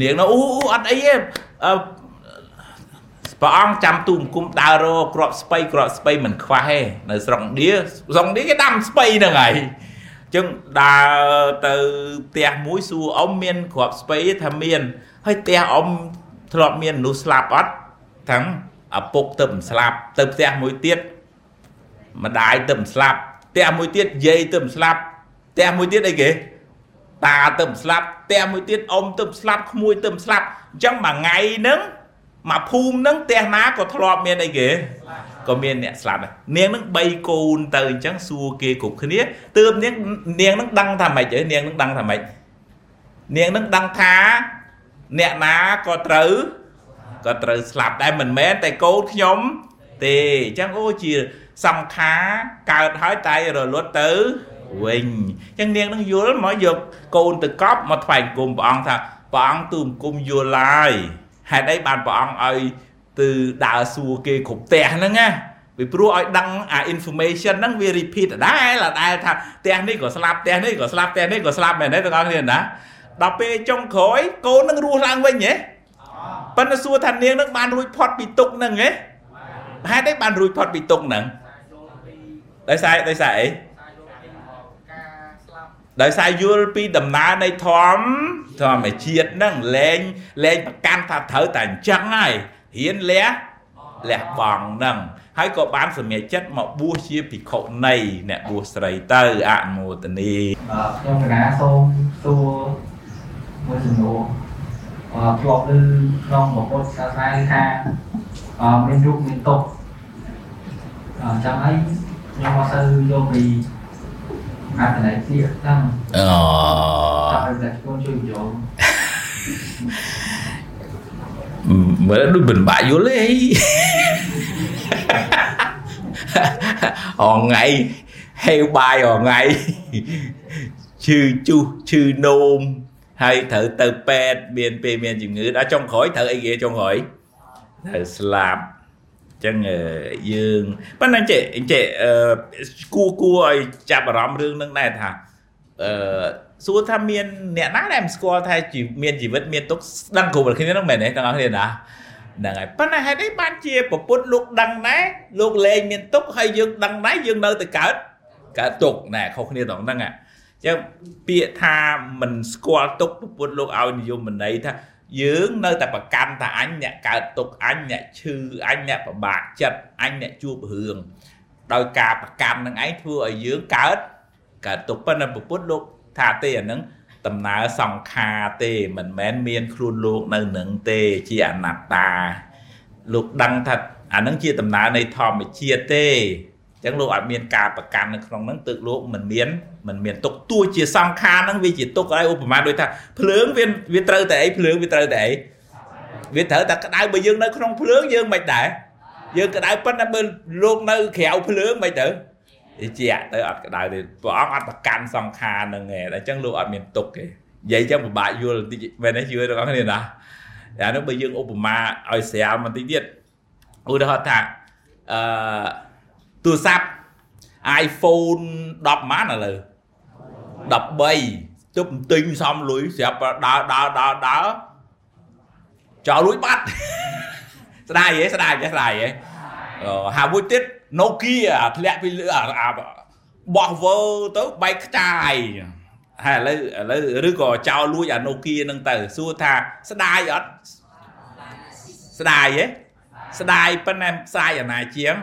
នាងនោះអូអត់អីទេព្រះអង្គចាំទូមគុំដើររកក្របស្ពៃក្របស្ពៃមិនខ្វះទេនៅស្រុកឥណ្ឌាស្រុកឥណ្ឌាគេដាំស្ពៃហ្នឹងហើយ ចឹងដើរទៅផ្ទះមួយសួរអ៊ំមានក្របស្ពៃថាមានហើយផ្ទះអ៊ំធ្លាប់មានមនុស្សស្លាប់អត់ទាំងឪពុកទៅមិនស្លាប់ទៅផ្ទះមួយទៀតម្ដាយទៅមិនស្លាប់ផ្ទះមួយទៀតយាយទៅមិនស្លាប់ផ្ទះមួយទៀតអីគេតាទៅមិនស្លាប់ផ្ទះមួយទៀតអ៊ំទៅស្លាប់ក្មួយទៅស្លាប់អញ្ចឹងមួយថ្ងៃហ្នឹងមកភូមិហ្នឹងផ្ទះណាក៏ធ្លាប់មានអីគេ ក៏មានអ្នកស្លាប់ដែរនាងហ្នឹង3កូនទៅអញ្ចឹងសួរគេគ្រប់គ្នាទើបនាងនាងហ្នឹងដឹងថាម៉េចទេនាងហ្នឹងដឹងថាម៉េចនាងហ្នឹងដឹងថាអ្នកណាក៏ត្រូវក៏ត្រូវស្លាប់ដែរមិនមែនតែកូនខ្ញុំទេអញ្ចឹងអូជាសង្ខារកើតហើយតែរលត់ទៅវិញអញ្ចឹងនាងនឹងយល់មកយកកូនទៅកប់មកថ្វាយគុំព្រះអង្គថាព្រះអង្គទូមគុំយល់ឡាយហេតុអីបានព្រះអង្គឲ្យ ទៅដើរសួរគេគ្រប់ផ្ទះហ្នឹងណាពីព្រោះឲ្យដឹងអា information ហ្នឹងវា repeat ដដែលដដែលថាផ្ទះនេះក៏ស្លាប់ផ្ទះនេះក៏ស្លាប់ផ្ទះនេះក៏ស្លាប់មែនទេទាំងអស់គ្នាណាដល់ពេលចុងក្រោយកូននឹងរស់ឡើងវិញហ៎ប៉ុន្តែសួរថានាងនឹងបានរួចផុតពីទុកហ្នឹងហ៎ហេតុអីបានរួចផុតពីទុកហ្នឹងដោយសារដោយសារអីដោយសារយល់ពីដំណើរនៃធម្មធម្មជាតិហ្នឹងលែងលែងប្រកាន់ថាត្រូវតែអញ្ចឹងហើយ ហ៊ានលះលះបង់ហ្នឹងហើយក៏បានសម្រេចចិត្តមកបួសជាភិក្ខុនៃអ្នកបួសស្រីទៅអនុមោទនីខ្ញុំកណាសូមសួរមួយសំណួរអឺធ្លាប់ឮក្នុងពុទ្ធសាសនាថាអឺមានរូបមានទុកអញ្ចឹងហើយខ្ញុំមកទៅយកពីអត្ថន័យទៀតហ្នឹងអូតែតែខ្ញុំជួយយល់ មើលដូចមិនបាក់យល់ទេអងថ្ងៃហេវបាយអងថ្ងៃឈឺជុះឈឺនោមហើយត្រូវទៅពេទ្យមានពេលមានជំងឺដល់ចុងក្រោយត្រូវអីគេចុងក្រោយត្រូវស្លាប់ចឹងយើងប៉ុន្តែចេះចេះគួគួឲ្យចាប់អារម្មណ៍រឿងនឹងដែរថាអឺ សួរថាមានអ្នកណាដែលមិនស្គាល់ថាមានជីវិតមានទុកដឹងគ្រប់គ្នាហ្នឹងមែនទេទាំងអស់គ្នាណាហ្នឹងហើយប៉ុន្តែហេតុអីបានជាពពុទ្ធលោកដឹងដែរលោកលែងមានទុកហើយយើងដឹងដែរយើងនៅតែកើតកើតទុកណែខុសគ្នាត្រង់ហ្នឹងអញ្ចឹងពាក្យថាមិនស្គាល់ទុកពពុទ្ធលោកឲ្យនិយមន័យថាយើងនៅតែប្រកាន់ថាអញអ្នកកើតទុកអញអ្នកឈឺអញអ្នកពិបាកចិត្តអញអ្នកជួបរឿងដោយការប្រកាន់នឹងឯងធ្វើឲ្យយើងកើតកើតទុកប៉ុន្តែពុទ្ធលោក ថាទេអានឹងដំណើរសង្ខារទេមិនមែនមានខ្លួនលោកនៅនឹងទេជាអនត្តាលោកដឹងថាអានឹងជាដំណើរនៃធម្មជាតិទេអញ្ចឹងលោកអត់មានការប្រកាន់នៅក្នុងហ្នឹងទើបលោកមិនមានមិនមានទុកទោះជាសង្ខារហ្នឹងវាជាទុកហើយឧបមាដូចថាភ្លើងវាវាត្រូវតែអីភ្លើងវាត្រូវតែអីវាត្រូវតែក្តៅបើយើងនៅក្នុងភ្លើងយើងមិនដែរយើងក្តៅប៉ុន្តែបើលោកនៅក្រៅភ្លើងមិនទៅ ជាទៅអត់ក្តៅទេព្រះអង្គអត់ប្រកាន់សង្ខារហ្នឹងឯងអញ្ចឹងលោកអត់មានទុកទេនិយាយចឹងពិបាកយល់បន្តិចមែនទេយល់ទាំងអស់គ្នាណាអានោះបើយើងឧបមាឲ្យស្រាលបន្តិចទៀតឧទាហរណ៍ថាអឺទូរស័ព្ទ iPhone 10ម៉ានឥឡូវ13ទប់ទិញសំលុយស្រាប់ដើរដើរដើរដើរចោលលួចបាត់ស្ដាយហ៎ស្ដាយចេះស្ដាយហ៎ហើយមួយទៀត Nokia ធ្លាក់ពីលើបោះវើទៅបែកខ្ចាយហើយឥឡូវឥឡូវឬក៏ចោលលួចអា Nokia ហ្នឹងទៅសួរថាស្ដាយអត់ស្ដាយហ៎ស្ដាយប៉ុន្តែស្ដាយអាណាជាង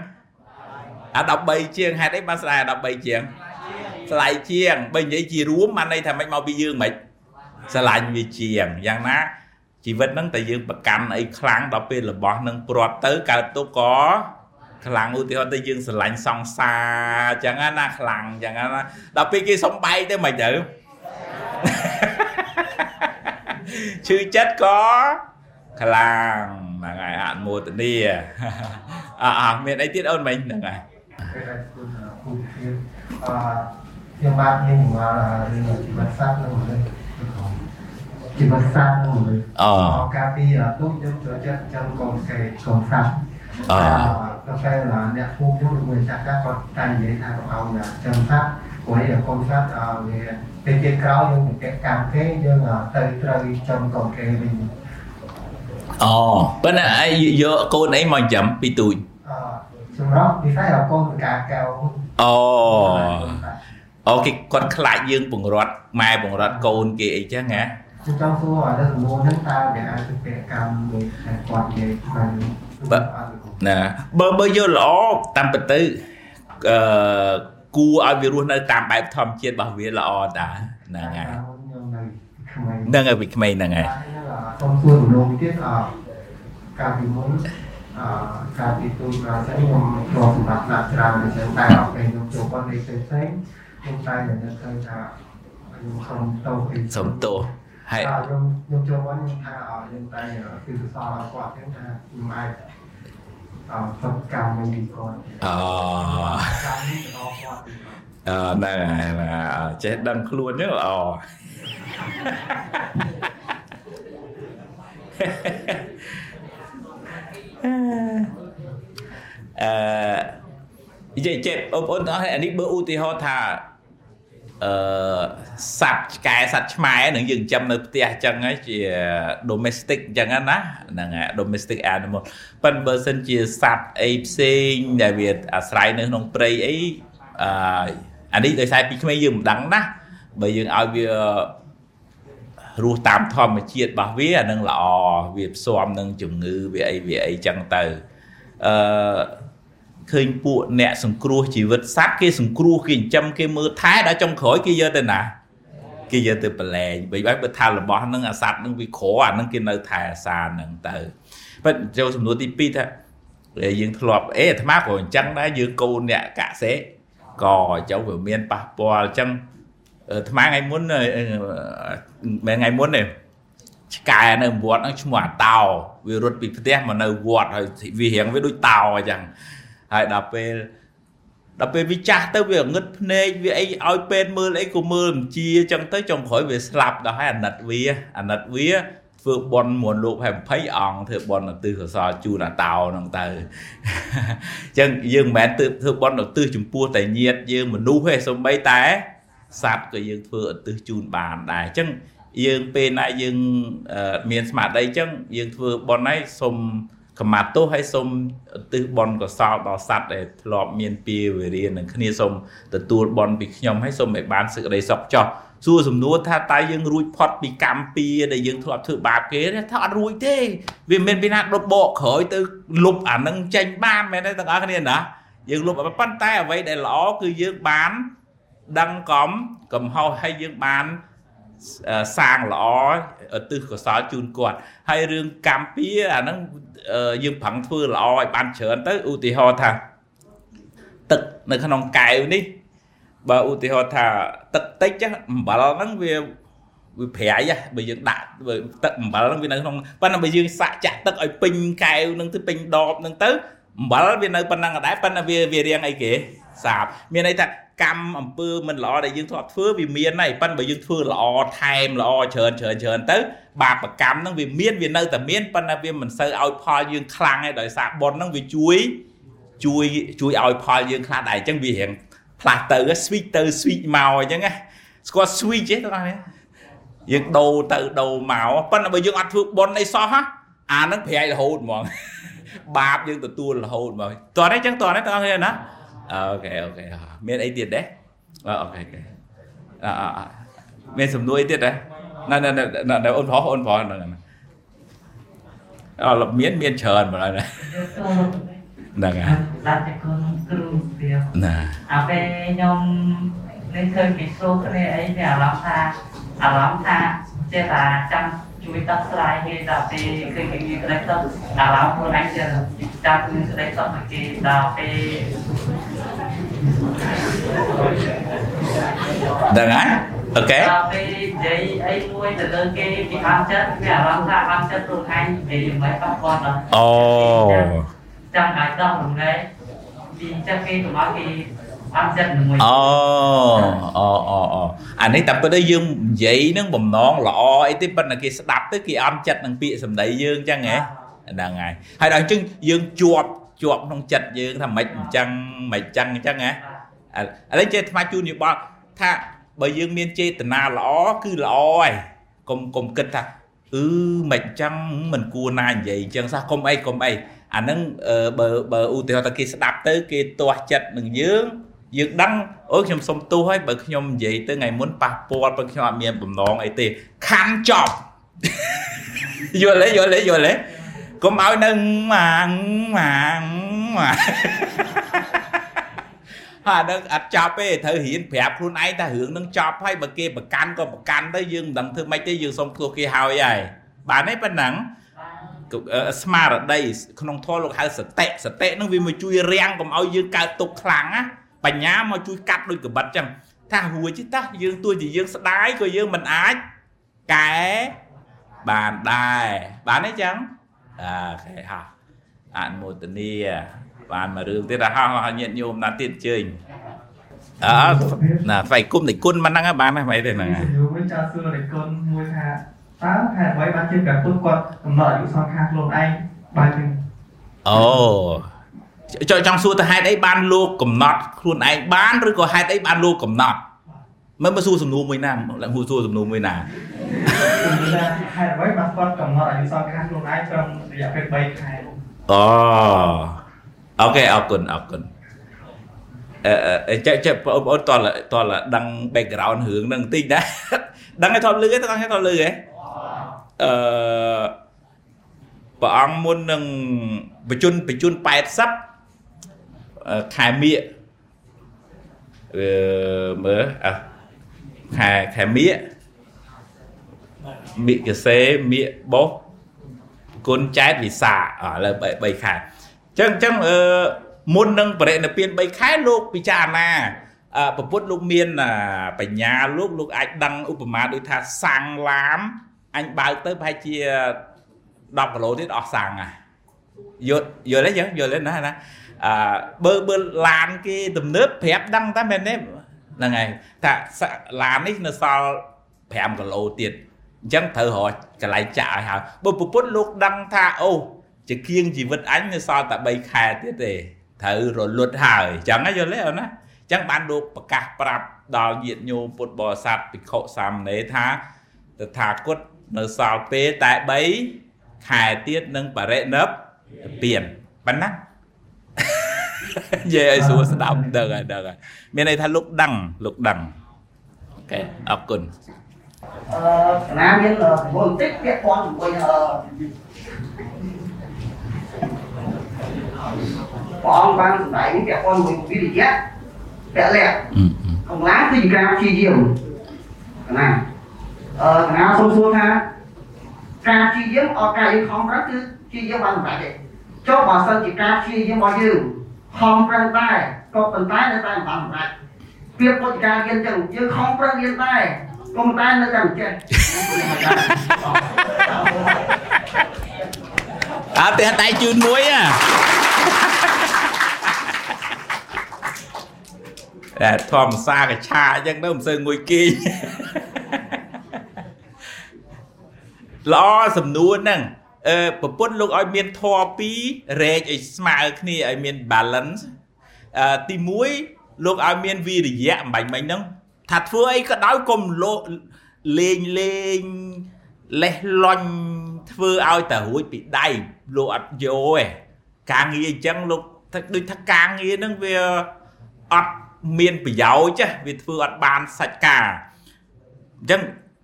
អា13ជាងហេតុអីបានស្ដាយអា13ជាងស្លាយជាងបើនិយាយជារួមបានន័យថាមិនមកពីយើងមិនស្រឡាញ់វាជាងយ៉ាងណាជីវិតហ្នឹងតែយើងប្រកាន់អីខ្លាំងដល់ពេលរបស់នឹងព្រាត់ទៅកើតទុកក៏ ខ្លាំងឧទាហរណ៍ទៅយើងស្រឡាញ់សង្សារអញ្ចឹងណាខ្លាំងអញ្ចឹងណាដល់ពេលគេសំបែកទៅមិនទៅឈឺចិត្តក៏ខ្លាំងហ្នឹងហើយអនុមោទនាអអមានអីទៀតអូនមិញហ្នឹងហើយអឺខ្ញុំបាទខ្ញុំមករឿងជីវិតសត្វនឹងរឿងជីវិតសត្វនឹងរឿងអូកាលពីទូខ្ញុំចូលចិត្តចាំកូនកេកូនសត្វ អឺដល់ពេលអ្នកពូខ្ញុំមួយចាស់គាត់តែនិយាយថាកុំឲ្យចាំសត្វព្រោះកូនសត្វវាពេលគេក្រោយយើងទៅកម្មគេយើងទៅត្រូវចំកូនគេវិញអូប៉ុន្តែយកកូនអីមកចាំពីទូចអសម្រាប់និស័យកូនកាកៅអូអូគេគាត់ខ្លាចយើងពង្រត់ម៉ែពង្រត់កូនគេអីចឹងហ៎ខ្ញុំចង់សួរឲ្យទៅសមូលហ្នឹងតើវាអាចទៅពាក្យកម្មមួយគាត់និយាយបាន ណាបើបើយកល្អតាមពិតទៅអឺគួរឲ្យវារស់នៅតាមបែបធម្មជាតិរបស់វាល្អតាហ្នឹងហើយហ្នឹងហើយពីក្មេងហ្នឹងហើយសូមសួររំលងទៀតអកាលពីមុនអកាលពីទូប្រាសិនខ្ញុំធ្លាប់សម្រាប់ដាក់ច្រើនអញ្ចឹងតែអត់ពេលខ្ញុំចូលគាត់លេខផ្សេងផ្សេងខ្ញុំតែតែនឹកឃើញថាខ្ញុំខំតោពីសុំទោសហើយខ្ញុំខ្ញុំចូលគាត់ខ្ញុំថាខ្ញុំតែគឺសរសើរគាត់ខ្ញុំថាខ្ញុំអាច អឺសកម្មវិញពីគាត់អូកម្មនេះដល់គាត់អឺហ្នឹងហើយចេះដឹងខ្លួនហ្នឹងល្អអឺនិយាយចេះបងប្អូនអស់អានេះបើឧទាហរណ៍ថា អឺសត្វឆ្កែសត្វឆ្ម៉ែនឹងយើងចិញ្ចឹមនៅផ្ទះអញ្ចឹងជា domestic អញ្ចឹងណាហ្នឹងហើយ domestic animal ប៉ិនបើសិនជាសត្វអីផ្សេងដែលវាអាស្រ័យនៅក្នុងព្រៃអីអឺអានេះដោយសារពីក្មេងយើងមិនដឹងណាបើយើងឲ្យវារស់តាមធម្មជាតិរបស់វាអានឹងល្អវាផ្សំនឹងជំងឺវាអីវាអីចឹងទៅអឺ ឃើញពួកអ្នកសង្គ្រោះជីវិតសត្វគេសង្គ្រោះគេចិញ្ចឹមគេមើលថែដល់ចុងក្រោយគេយកទៅណាគេយកទៅប្រឡែងបើបែបបើថារបស់ហ្នឹងអាសត្វហ្នឹងវាក្រអាហ្នឹងគេនៅថែអាសាហ្នឹងទៅប៉ុន្តែចូលសំណួរទី2ថាយើងធ្លាប់អេអាត្មាក៏អញ្ចឹងដែរយើងកូនអ្នកកសិក៏ចុះវាមានប៉ះពាល់អញ្ចឹងថ្មថ្ងៃមុនមិនថ្ងៃមុនទេឆ្កែនៅវត្តហ្នឹងឈ្មោះអាតោវារត់ពីផ្ទះមកនៅវត្តហើយវារៀងវាដូចតោអញ្ចឹង ហើយដល់ពេលដល់ពេលវាចាស់ទៅវាងឹតភ្នែកវាអីឲ្យពេទ្យមើលអីក៏មើលមិនជាអញ្ចឹងទៅចុងក្រោយវាស្លាប់ដល់ហើយអាណិតវាអាណិតវាធ្វើបន់មួនលោកហើយ20អង្គធ្វើបន់ឧទ្ទិសកុសលជូនអាតោហ្នឹងទៅអញ្ចឹងយើងមិនមែនធ្វើបន់ឧទ្ទិសចំពោះតែញាតយើងមនុស្សទេសូម្បីតែសត្វក៏យើងធ្វើឧទ្ទិសជូនបានដែរអញ្ចឹងយើងពេលណាយើងមានស្មារតីអញ្ចឹងយើងធ្វើបន់ហើយសូម កម្មាទោសហើយសូមឧទ្ទិសបន់កុសលដល់សត្វដែលធ្លាប់មានពីវេរានឹងគ្នាសូមទទួលបន់ពីខ្ញុំហើយសូមឲ្យបានសេចក្តីសុខចោះសួរសំណួរថាតើយើងរួចផុតពីកម្មពៀដែលយើងធ្លាប់ធ្វើបាបគេថាអត់រួចទេវាមិនពីណាដុតបកក្រោយទៅលុបអានឹងចេញបានមែនទេទាំងអស់គ្នាណាយើងលុបប៉ុន្តែអ្វីដែលល្អគឺយើងបានដឹងកំកំហុសឲ្យយើងបាន សាងល្អឧទ្ទិសកុសលជូនគាត់ហើយរឿងកម្មពៀអាហ្នឹងយើងប្រឹងធ្វើល្អឲ្យបានច្រើនទៅឧទាហរណ៍ថាទឹកនៅក្នុងកែវនេះបើឧទាហរណ៍ថាទឹកតិចអំបិលហ្នឹងវាវាប្រៃបើយើងដាក់ទឹកអំបិលហ្នឹងវានៅក្នុងប៉ុន្តែបើយើងសាក់ចាក់ទឹកឲ្យពេញកែវហ្នឹងទៅពេញដបហ្នឹងទៅអំបិលវានៅប៉ុណ្ណឹងដែរប៉ុន្តែវាវារៀងអីគេសាបមានន័យថា កម្មអំពើមិនល្អដែលយើងធ្លាប់ធ្វើវាមានហើយប៉ុន្តែបើយើងធ្វើល្អថែមល្អច្រើនច្រើនច្រើនទៅបាបកម្មហ្នឹងវាមានវានៅតែមានប៉ុន្តែវាមិនសូវឲ្យផលយើងខ្លាំងទេដោយសារប៉ុនហ្នឹងវាជួយជួយជួយឲ្យផលយើងខ្លះដែរអញ្ចឹងវារៀងផ្លាស់ទៅ switch ទៅ switch មកអញ្ចឹងណាស្គាល់ switch ទេបងប្អូនយើងដូរទៅដូរមកប៉ុន្តែបើយើងអត់ធ្វើប៉ុនអីសោះហ่าអាហ្នឹងប្រែករហូតហ្មងបាបយើងទទួលរហូតហ្មងតោះនេះអញ្ចឹងតោះនេះបងប្អូនណា អូខេអូខេមានអីទៀតដែរអូខេអឺមានសំណួរអីទៀតដែរណែណែអូនប្រុសអូនប្រុសហ្នឹងអឺមានមានច្រើនបងហ្នឹងហ្នឹងហើយដាក់តែកូនគ្រូវាណាអាពេលខ្ញុំលេងឃើញគេសួរគ្នាអីវាអារម្មណ៍ថាអារម្មណ៍ថាចេះតែចាំ ជួយដោះស្រាយគេដល់ពេលឃើញគេមានក្តីសុខដល់ឡើងខ្លួនឯងទៅចាប់មានក្តីសុខមកគេដល់ពេលដឹងហើយអូខេដល់ពេលនិយាយអីមួយទៅលើគេគេអត់ចិត្តវាអារម្មណ៍ថាអត់ចិត្តខ្លួនឯងនិយាយមិនប៉ះពាល់ដល់អូចាំអាចដោះរំលែកពីចិត្តគេកុំឲ្យគេ អត់ចិត្តនឹងមួយអូអូអូអូអានេះតែពិតទៅយើងនិយាយនឹងបំណងល្អអីទេប៉ុន្តែគេស្ដាប់ទៅគេអន់ចិត្តនឹងពាក្យសម្ដីយើងអញ្ចឹងហ៎ហ្នឹងហើយហើយដល់អញ្ចឹងយើងជាប់ជាប់ក្នុងចិត្តយើងថាមិនអញ្ចឹងមិនអញ្ចឹងអញ្ចឹងហ៎ឥឡូវចេះថ្មជូនយោបល់ថាបើយើងមានចេតនាល្អគឺល្អហើយកុំកុំគិតថាអឺមិនអញ្ចឹងមិនគួរណានិយាយអញ្ចឹងសោះកុំអីកុំអីអាហ្នឹងអឺបើបើឧទាហរណ៍ថាគេស្ដាប់ទៅគេទាស់ចិត្តនឹងយើង យើងដឹងអូយខ្ញុំសុំទោសហើយបើខ្ញុំនិយាយទៅថ្ងៃមុនប៉ះពាល់បើខ្ញុំអត់មានបំណងអីទេខំចប់យល់ទេយល់ទេយល់ទេកុំឲ្យនៅម៉ាងម៉ាងម៉ាងហើយអានឹងអត់ចប់ទេត្រូវរៀនប្រាប់ខ្លួនឯងថារឿងនឹងចប់ហើយបើគេប្រកាន់ក៏ប្រកាន់ទៅយើងមិនដឹងធ្វើម៉េចទេយើងសុំទោសគេហើយហើយបានទេប៉ុណ្ណឹងអឺស្មារតីក្នុងធម៌លោកហៅសតិសតិនឹងវាមកជួយរាំងកុំឲ្យយើងកើតទុកខ្លាំងណា បញ្ញាមកជួយកាត់ដូចកបិតចឹងថាហួយទេតាយើងទោះជាយើងស្ដាយក៏យើងមិនអាចកែបានដែរបានទេចឹងអូខេហោះអនុមោទនីបានមួយរឿងទៀតហោះញាតញោមណាទៀតជើញអើណាស្វ័យគុំនិគុណមិនហ្នឹងបានហ្នឹងហ្នឹងខ្ញុំមិនចោលសួរនិគុណមួយថាតើហេតុអ្វីបានជាព្រះពុទ្ធគាត់កំណត់អាយុសង្ខារខ្លួនឯងបានអូ ចចង់សួរទៅហេតុអីបានលោកកំណត់ខ្លួនឯងបានឬក៏ហេតុអីបានលោកកំណត់មិនមកសួរសំណួរមួយណាឡើងហួសសួរសំណួរមួយណាជំនួសហេតុអ្វីបានគាត់កំណត់អាយុសង្ខារខ្លួនឯងត្រឹមរយៈពេល3ខែអូអូខេអរគុណអរគុណអឺអឺចេះចេះបងប្អូនតលតលដឹង background រឿងហ្នឹងបន្តិចណាដឹងឲ្យធំលឺទេដឹងឲ្យធំលឺទេអឺព្រះអង្គមុននឹងបញ្ជូនបញ្ជូន80អឺ ខែមៀកអឺមើលអ่ะខែខែមៀកមៀកកសេមៀកបោះគុណចែកវិសាអឥឡូវ3ខែអញ្ចឹងអញ្ចឹងអឺមុននឹងបរិណិព្វាន3ខែលោកពិចារណាអឺពពុទ្ធលោកមានអាបញ្ញាលោកលោកអាចដឹងឧបមាដូចថាសាំងឡាមអញបើកទៅប្រហែលជា10គីឡូទៀតអស់សាំងហ่ะយល់យល់ទេយើងយល់ទេណាណា អឺបើបើឡានគេទំនើបប្រាប់ដឹងតែមែនទេហ្នឹងហើយថាឡាននេះនៅសល់5គីឡូទៀតអញ្ចឹងត្រូវរកកន្លែងចាក់ឲ្យហើយបើប្រពន្ធលោកដឹងថាអូជាគៀងជីវិតអញនៅសល់តែ3ខែទៀតទេត្រូវរលត់ហើយអញ្ចឹងយល់ទេអូនណាអញ្ចឹងបានលោកប្រកាសប្រាប់ដល់ញាតិញោមពុទ្ធបរិស័ទភិក្ខុសាមណេរថាតថាគតនៅសល់ពេលតែ3ខែទៀតនឹងបរិណិព្វានប៉ុណ្ណា និយាយឲ្យស្រួលស្ដាប់ដឹងហើយដឹងហើយមានន័យថាលោកដឹងលោកដឹងអូខេអរគុណអឺកណាមានប្រព័ន្ធបន្តិចពាក់ព័ន្ធជាមួយអឺព្រះអង្គបានសម្ដែងពាក់ព័ន្ធជាមួយវិរិយៈពលៈអឺអឺកំឡាគឺជាការព្យាយាមកណាអឺកណាសូមសួរថាការព្យាយាមអត់ការយើងខំប្រឹងគឺព្យាយាមបានសម្រេចទេចុះបើសិនជាការព្យាយាមរបស់យើង ខំប្រឹងដែរក៏ប៉ុន្តែនៅតែមិនបានសម្រេចពាក្យពុទ្ធការរៀនចឹងយើងខំប្រឹងរៀនដែរក៏ប៉ុន្តែនៅតែមិនចេះអើតែដៃជូនមួយអាតែធម្មសាកឆាអញ្ចឹងទៅមិនសូវងុយគេងល្អសំនួរហ្នឹងអឺ ប្រពន្ធលោកឲ្យមានធម៌ពីររែកឲ្យស្មើគ្នាឲ្យមាន balance អឺទី1លោកឲ្យមានវិរិយៈអំបញ្ញមិញហ្នឹងថាធ្វើអីក៏ដោយកុំលោលេងលេងលេះលន់ធ្វើឲ្យតែរួចពីដៃលោកអត់យកទេការងារអញ្ចឹងលោកថាដូចថាការងារហ្នឹងវាអត់មានប្រយោជន៍ចាវាធ្វើអត់បានសាច់ការអញ្ចឹង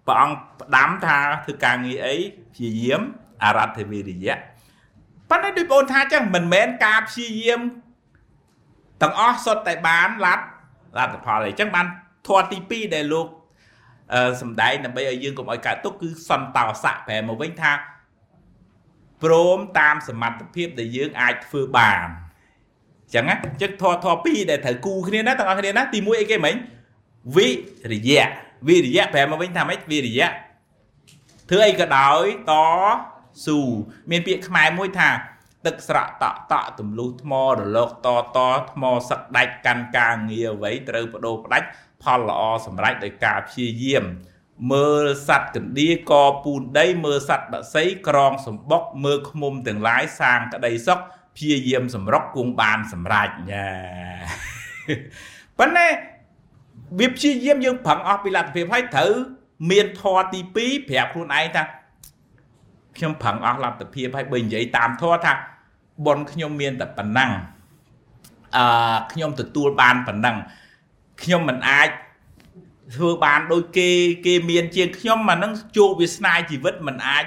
ព្រះអង្គផ្ដាំថាធ្វើការងារអីព្យាយាម អរថវិរិយៈប៉ុន្តែដូចបងថាអញ្ចឹងមិនមែនការព្យាយាមទាំងអស់សុទ្ធតែបានលັດលទ្ធផលអីអញ្ចឹងបានធម៌ទី2ដែលលោកសំដែងដើម្បីឲ្យយើងកុំឲ្យកើតទុកគឺសន្តោសៈប្រែមកវិញថាព្រមតាមសមត្ថភាពដែលយើងអាចធ្វើបានអញ្ចឹងណាអញ្ចឹងធរធរពីរដែលត្រូវគូគ្នាណាទាំងអស់គ្នាណាទី1អីគេមិញវិរិយៈវិរិយៈប្រែមកវិញថាម៉េចវិរិយៈធ្វើអីក៏ដោយត ស៊ូមានពាក្យខ្មែរមួយថាទឹកស្រក់តក់តក់ទម្លុះថ្មរលកតតថ្មសឹកដាច់កាន់ការងារអ្វីត្រូវបដូរផ្ដាច់ផលល្អសម្រេចដោយការព្យាយាមមើលសัตว์កណ្ដៀកពូនដីមើលសัตว์បក្សីក្រងសម្បុកមើលឃុំទាំងឡាយសាងក្តីសុខព្យាយាមសម្រុកគង់បានសម្រេចយ៉ាប៉ុន្តែវាព្យាយាមយើងប្រឹងអស់ពីលទ្ធភាពហើយត្រូវមានធរទី2ប្រាប់ខ្លួនឯងថា ខ្ញុំប្រឹងអស់លទ្ធភាពហើយបើនិយាយតាមធរថាប៉ុនខ្ញុំមានតែប៉ុណ្ណឹងអឺខ្ញុំទទួលបានប៉ុណ្ណឹងខ្ញុំមិនអាចធ្វើបានដូចគេគេមានជាងខ្ញុំអាហ្នឹងជួបវាសនាជីវិតមិនអាច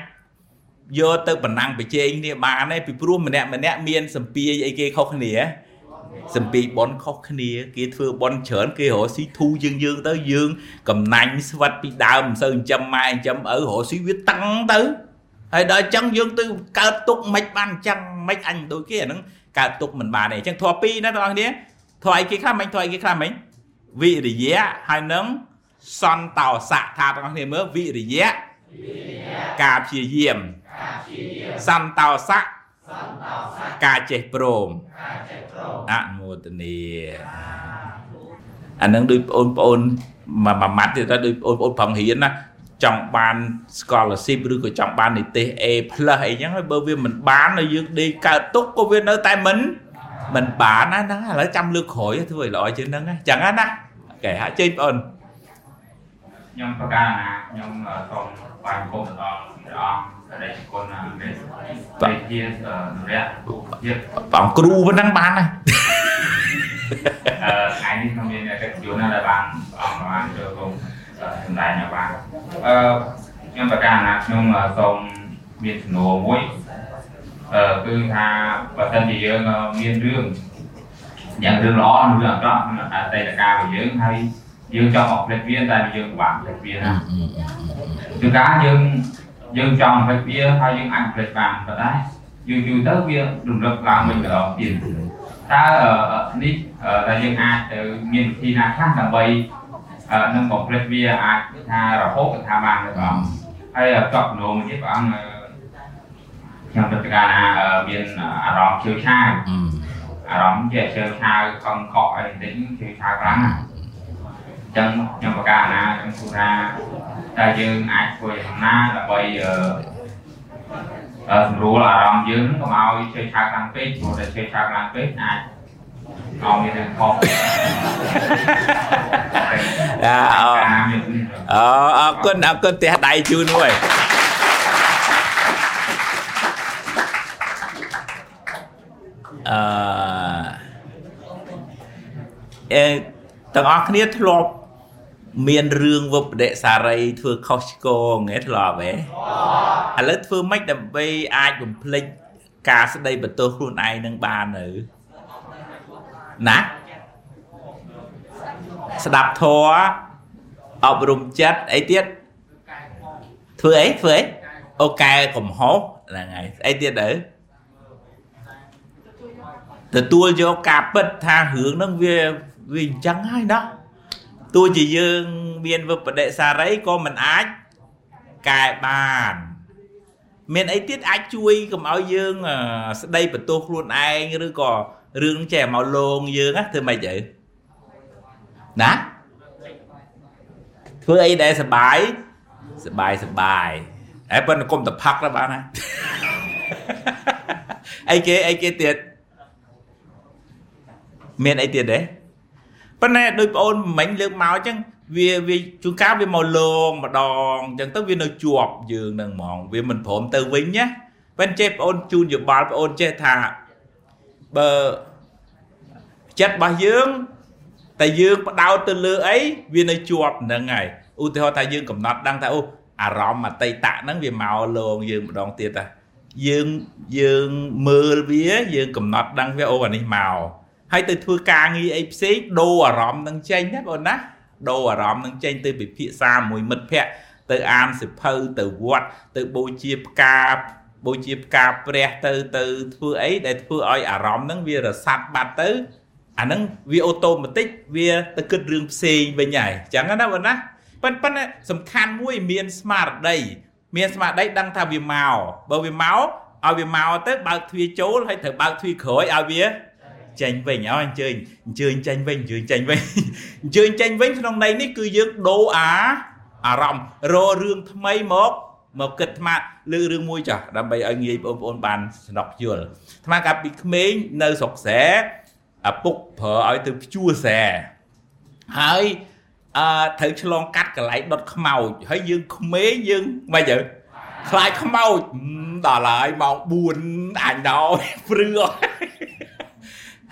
យកទៅប៉ុណ្ណឹងប្រជែងគ្នាបានទេពីព្រោះម្នាក់ម្នាក់មានសម្ពាយអីគេខុសគ្នាសម្ពីប៉ុនខុសគ្នាគេធ្វើប៉ុនច្រើនគេរកស៊ីធូរយើងយើងទៅយើងកំណាញ់ស្វិតពីដើមមិនសូវចិញ្ចឹមម៉ែចិញ្ចឹមឪរកស៊ីវាតឹងទៅ ហើយដល់អញ្ចឹងយើងទៅកើតទុកមិនបានអញ្ចឹងមិនអញដូចគេអាហ្នឹងកើតទុកមិនបានទេអញ្ចឹងធေါ်ពីរណាបងប្អូនគ្នាធေါ်អីគេខ្លះមិនធေါ်អីគេខ្លះមិនវិរិយៈហើយនឹងសន្តោសៈថាបងប្អូនគ្នាមើលវិរិយៈការព្យាយាមសន្តោសៈការចេះព្រមអនុមោទនីអានឹងដូចបងប្អូនមួយម៉ាត់ទៀតដល់ដូចបងប្អូនប្រឹងរៀនណា ចង់បាន scholarship ឬក៏ចង់បាននិទេស A+ អីចឹងហើយបើវាមិនបានហើយយើងដេកកើតទុកក៏វានៅតែមិនមិនបានណាហ្នឹងឥឡូវចាំលើកក្រោយធ្វើឲ្យល្អជាងហ្នឹងចឹងណាកែហាក់ចេញបងអូនខ្ញុំប្រកាសណាខ្ញុំសូមបានគោលដល់ព្រះអង្គសេចក្តីគុណណាស់ព្រះជានរៈជាបងគ្រូប៉ុណ្ណឹងបានហើយអឺថ្ងៃនេះខ្ញុំមានកិត្តិយសណាស់ដែលបានអង្គបានចូលរួម សម្ដែងឲ្យបានអឺខ្ញុំប្រកាសណាខ្ញុំសូមមានសំណួរមួយអឺគឺថាបើសិនជាយើងមានរឿងយ៉ាងរឿងល្អនិងរឿងអាក្រក់ក្នុងអតីតកាលរបស់យើងហើយយើងចង់អត់ផ្លេចវាតែយើងពិបាកផ្លេចវាណាគឺការយើងយើងចង់ផ្លេចវាហើយយើងអាចផ្លេចបានប៉ុន្តែយូរយូរទៅវារំលឹកឡើងវិញម្ដងទៀតតើនេះតែយើងអាចទៅមានវិធីណាខ្លះដើម្បី នឹងបំភ្លេចវាអាចថារហូតថាបានទេបងហើយចប់នោមទៀតព្រះអង្គខ្ញុំពិតកាលណាមានអារម្មណ៍ជឿឆាវអារម្មណ៍ជាជឿឆាវខំកក់អីបន្តិចជឿឆាវខ្លាំងណាស់អញ្ចឹងខ្ញុំប្រកាសណាខ្ញុំគូថាតែយើងអាចធ្វើយ៉ាងណាដើម្បីអឺសម្រួលអារម្មណ៍យើងកុំឲ្យជឿឆាវខ្លាំងពេកព្រោះតែជឿឆាវខ្លាំងពេកអាច អោមានរឿងខុសអាអូអរគុណអរគុណផ្ទះដៃជូនមួយអឺអេទាំងអស់គ្នាធ្លាប់មានរឿងវបដិសារីធ្វើខុសឆ្គងហ៎ធ្លាប់ហ៎ឥឡូវធ្វើម៉េចដើម្បីអាចបំភ្លេចការស្ដីបន្ទោសខ្លួនឯងនឹងបានទៅ ណាស្ដាប់ធម៌អប់រំចិត្តអីទៀតធ្វើអីធ្វើអីអូកែកំហុសហ្នឹងហើយស្អីទៀតទៅទទួលយកការពិតថារឿងហ្នឹងវាវាអញ្ចឹងហើយណាទោះជាយើងមានវិបដិសារីក៏មិនអាចកែបានមានអីទៀតអាចជួយកុំឲ្យយើងស្ដីបន្ទោសខ្លួនឯងឬក៏ រឿងចេះមកលងយើងធ្វើម៉េចទៅណាធ្វើអីដែលសបាយសបាយសបាយហើយប៉ុន្តែកុំតផឹកទៅបានណាអីគេអីគេទៀតមានអីទៀតទេប៉ុន្តែដោយបងអូនមិញលើកមកអញ្ចឹងវាវាជួនកាលវាមកលងម្ដងអញ្ចឹងទៅវានៅជាប់យើងនឹងហ្មងវាមិនព្រមទៅវិញណាប៉ុន្តែចេះបងអូនជូនយោបល់បងអូនចេះថា បើចិត្តរបស់យើងតែយើងបដោតទៅលើអីវានៅជាប់ហ្នឹងហើយឧទាហរណ៍ថាយើងកំណត់ដឹងថាអូអារម្មណ៍អតីតហ្នឹងវាមកលងយើងម្ដងទៀតតាយើងយើងមើលវាយើងកំណត់ដឹងវាអូអានេះមកហើយទៅធ្វើការងារអីផ្សេងដូរអារម្មណ៍នឹងចេញណាបងណាដូរអារម្មណ៍នឹងចេញទៅពិភាក្សាមួយមិត្តភ័ក្តិទៅអានសិភៅទៅវត្តទៅបូជាផ្កា បូជាផ្កាព្រះទៅទៅធ្វើអីដែលធ្វើឲ្យអារម្មណ៍ហ្នឹងវារសាត់បាត់ទៅអាហ្នឹងវាអូតូម៉ាទិកវាទៅគិតរឿងផ្សេងវិញហើយអញ្ចឹងណាបងណាប៉ុន្តែសំខាន់មួយមានស្មារតីមានស្មារតីដឹងថាវាមកបើវាមកឲ្យវាមកទៅបើកទ្វារចូលហើយត្រូវបើកទ្វារក្រោយឲ្យវាចេញវិញអើអញ្ជើញអញ្ជើញចេញវិញអញ្ជើញចេញវិញអញ្ជើញចេញវិញក្នុងន័យនេះគឺយើងដូរអាអារម្មណ៍រករឿងថ្មីមក មកគិតថ្មលើរឿងមួយចាស់ដើម្បីឲ្យងាយបងប្អូនបានស្នុកយល់ថ្មកាលពីក្មេងនៅស្រុកស្រែឪពុកប្រើឲ្យទៅភ្ជួរស្រែហើយអឺត្រូវឆ្លងកាត់កន្លែងដុតខ្មោចហើយយើងក្មេងយើងមិនទៅខ្លាចខ្មោចដល់ហើយម៉ោង4អញដល់ព្រឺ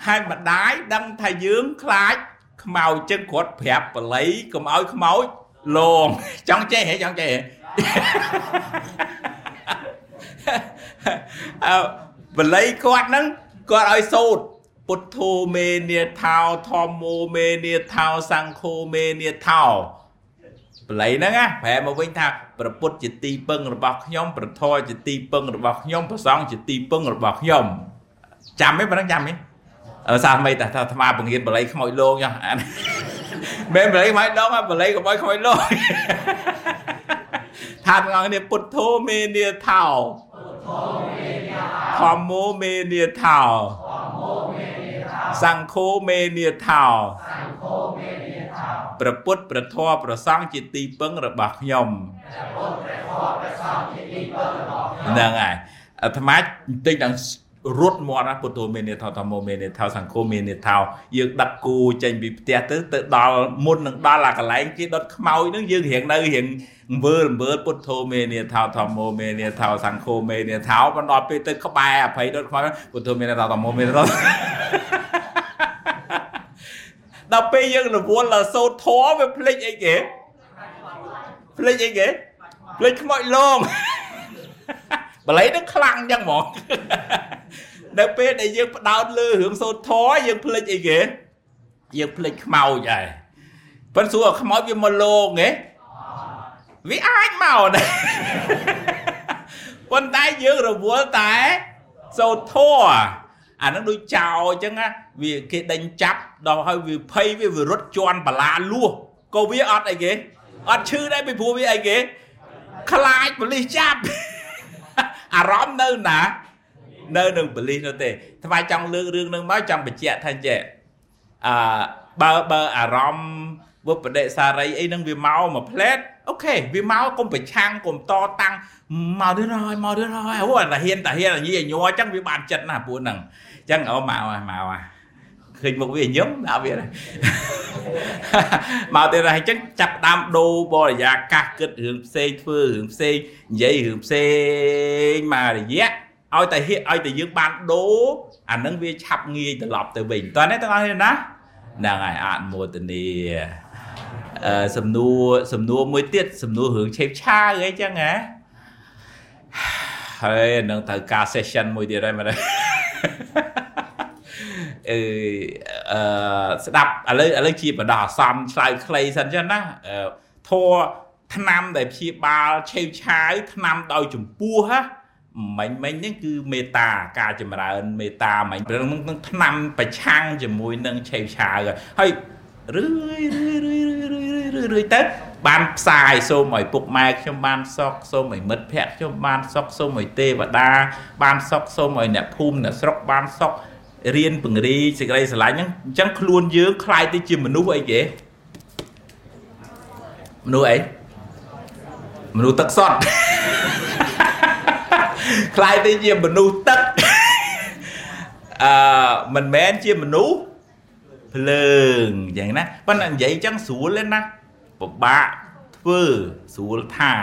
ហើយម្ដាយដឹងថាយើងខ្លាចខ្មោចចឹងគាត់ប្រាប់បល័យកុំឲ្យខ្មោចលងចង់ចេះហ៎ចង់ចេះហ៎ អើបល័យគាត់ហ្នឹងគាត់ឲ្យសូត្រពុទ្ធោមេនាថោធម្មោមេនាថោសង្ឃោមេនាថោបល័យហ្នឹងណាប្រែមកវិញថាប្រពុតជាទីពឹងរបស់ខ្ញុំប្រធរជាទីពឹងរបស់ខ្ញុំប្រសងជាទីពឹងរបស់ខ្ញុំចាំទេប៉ុណ្ណឹងចាំទេអឺសាថ្មីតាថាអាត្មាបង្រៀនបល័យខ្មោចលោងចុះមែនបល័យខ្មោចដងបល័យកុំឲ្យខ្មោចលោង ថាទាំងអស់គ្នាពុទ្ធោមេនាថោធម្មោមេនាថោសង្ឃោមេនាថោព្រះពុទ្ធព្រះធម៌ព្រះសង្ឃជាទីពឹងរបស់ខ្ញុំហ្នឹងហើយអាត្មាបន្តិចដល់រត់មាត់ណាពុទ្ធោមេនេថោធម្មោមេនេថោសង្គមមេនេថោយើងដឹកគូចេញពីផ្ទះទៅទៅដល់មុននឹងដល់អាកន្លែងគេដុតខ្មោចហ្នឹងយើងរៀងនៅរៀង មើលមើលពុទ្ធោមេនេថោធម្មោមេនេថោសង្គមមេនេថោបណ្ដល់ពេលទៅក្បែរអភ័យដុតខ្មោចពុទ្ធោមេនេថោធម្មោមេនេថោដល់ពេលយើងរវល់ដល់សូត្រធម៌វាភ្លេចអីគេភ្លេចអីគេភ្លេចខ្មោចលងបល័យនឹងខ្លាំងចឹងហ្មងនៅពេលដែលយើងផ្ដោតលើរឿងសូត្រធម៌យើងភ្លេចអីគេយើងភ្លេចខ្មោចហើយប៉ុន្តែសួរខ្មោចវាមកលងហ៎ វាអាចមកដែរប៉ុន្តែយើងរវល់តែសូត្រធម៌អានឹងដូចចោលអញ្ចឹងណាវាគេដេញចាប់ដល់ហើយវាភ័យវាវារត់ជន់បលាលួសក៏វាអត់អីគេអត់ឈឺដែរពីព្រោះវាអីគេខ្លាចប៉ូលីសចាប់អារម្មណ៍នៅណានៅនឹងបលិសនោះទេថ្មចង់លើករឿងនឹងមកចង់បញ្ជាក់ថាចេះអឺបើបើអារម្មណ៍ វបដិសារីអីនឹងវាមកមួយផ្លែតអូខេវាមកកុំប្រឆាំងកុំតតាំងមកទៀតហើយមកទៀតហើយអូអាហ៊ានតាហ៊ានញីញ័រអញ្ចឹងវាបានចិត្តណាពួកហ្នឹងអញ្ចឹងអូមកហើយមកហើយឃើញមុខវាញឹមដាក់វាមកទៀតហើយអញ្ចឹងចាប់ដើមដូរបរិយាកាសគិតរឿងផ្សេងធ្វើរឿងផ្សេងនិយាយរឿងផ្សេងមករយៈឲ្យតែហៀឲ្យតែយើងបានដូរអានឹងវាឆាប់ងាយត្រឡប់ទៅវិញតើនេះទាំងអស់គ្នាណាហ្នឹងហើយអនុមោទនីអឺ សំណួរសំណួរមួយទៀតសំណួររឿងឆេបឆាអីចឹងហ៎ហើយនឹងត្រូវការ session មួយទៀតហើយមែនទេអឺអឺស្ដាប់ឥឡូវឥឡូវជាបដោះអាសន្នឆ្លើយខ្លីសិនចឹងណាធัวឆ្នាំដែលព្យាបាលឆេវឆាវឆ្នាំដោយចម្ពោះហ៎មិញមិញហ្នឹងគឺមេតាការចម្រើនមេតាមិញរឿងនឹងឆ្នាំប្រឆាំងជាមួយនឹងឆេវឆាវហើយ រឿយរឿយរឿយរឿយរឿយរឿយទៅបានផ្សាយសូមឲ្យពុកម៉ែខ្ញុំបានសុខសូមឲ្យមិត្តភ័ក្តិខ្ញុំបានសុខសូមឲ្យទេវតាបានសុខសូមឲ្យអ្នកភូមិអ្នកស្រុកបានសុខរៀនពង្រីសេចក្តីស្រឡាញ់ហ្នឹងអញ្ចឹងខ្លួនយើងคล้ายទៅជាមនុស្សអីគេមនុស្សអីមនុស្សទឹកសុទ្ធខ្លាយទៅជាមនុស្សទឹកអឺមិនមែនជាមនុស្ស ភ្លើងអញ្ចឹងណាប៉ុន្តែនិយាយអញ្ចឹងស្រួលទេណាពិបាកធ្វើស្រួលថា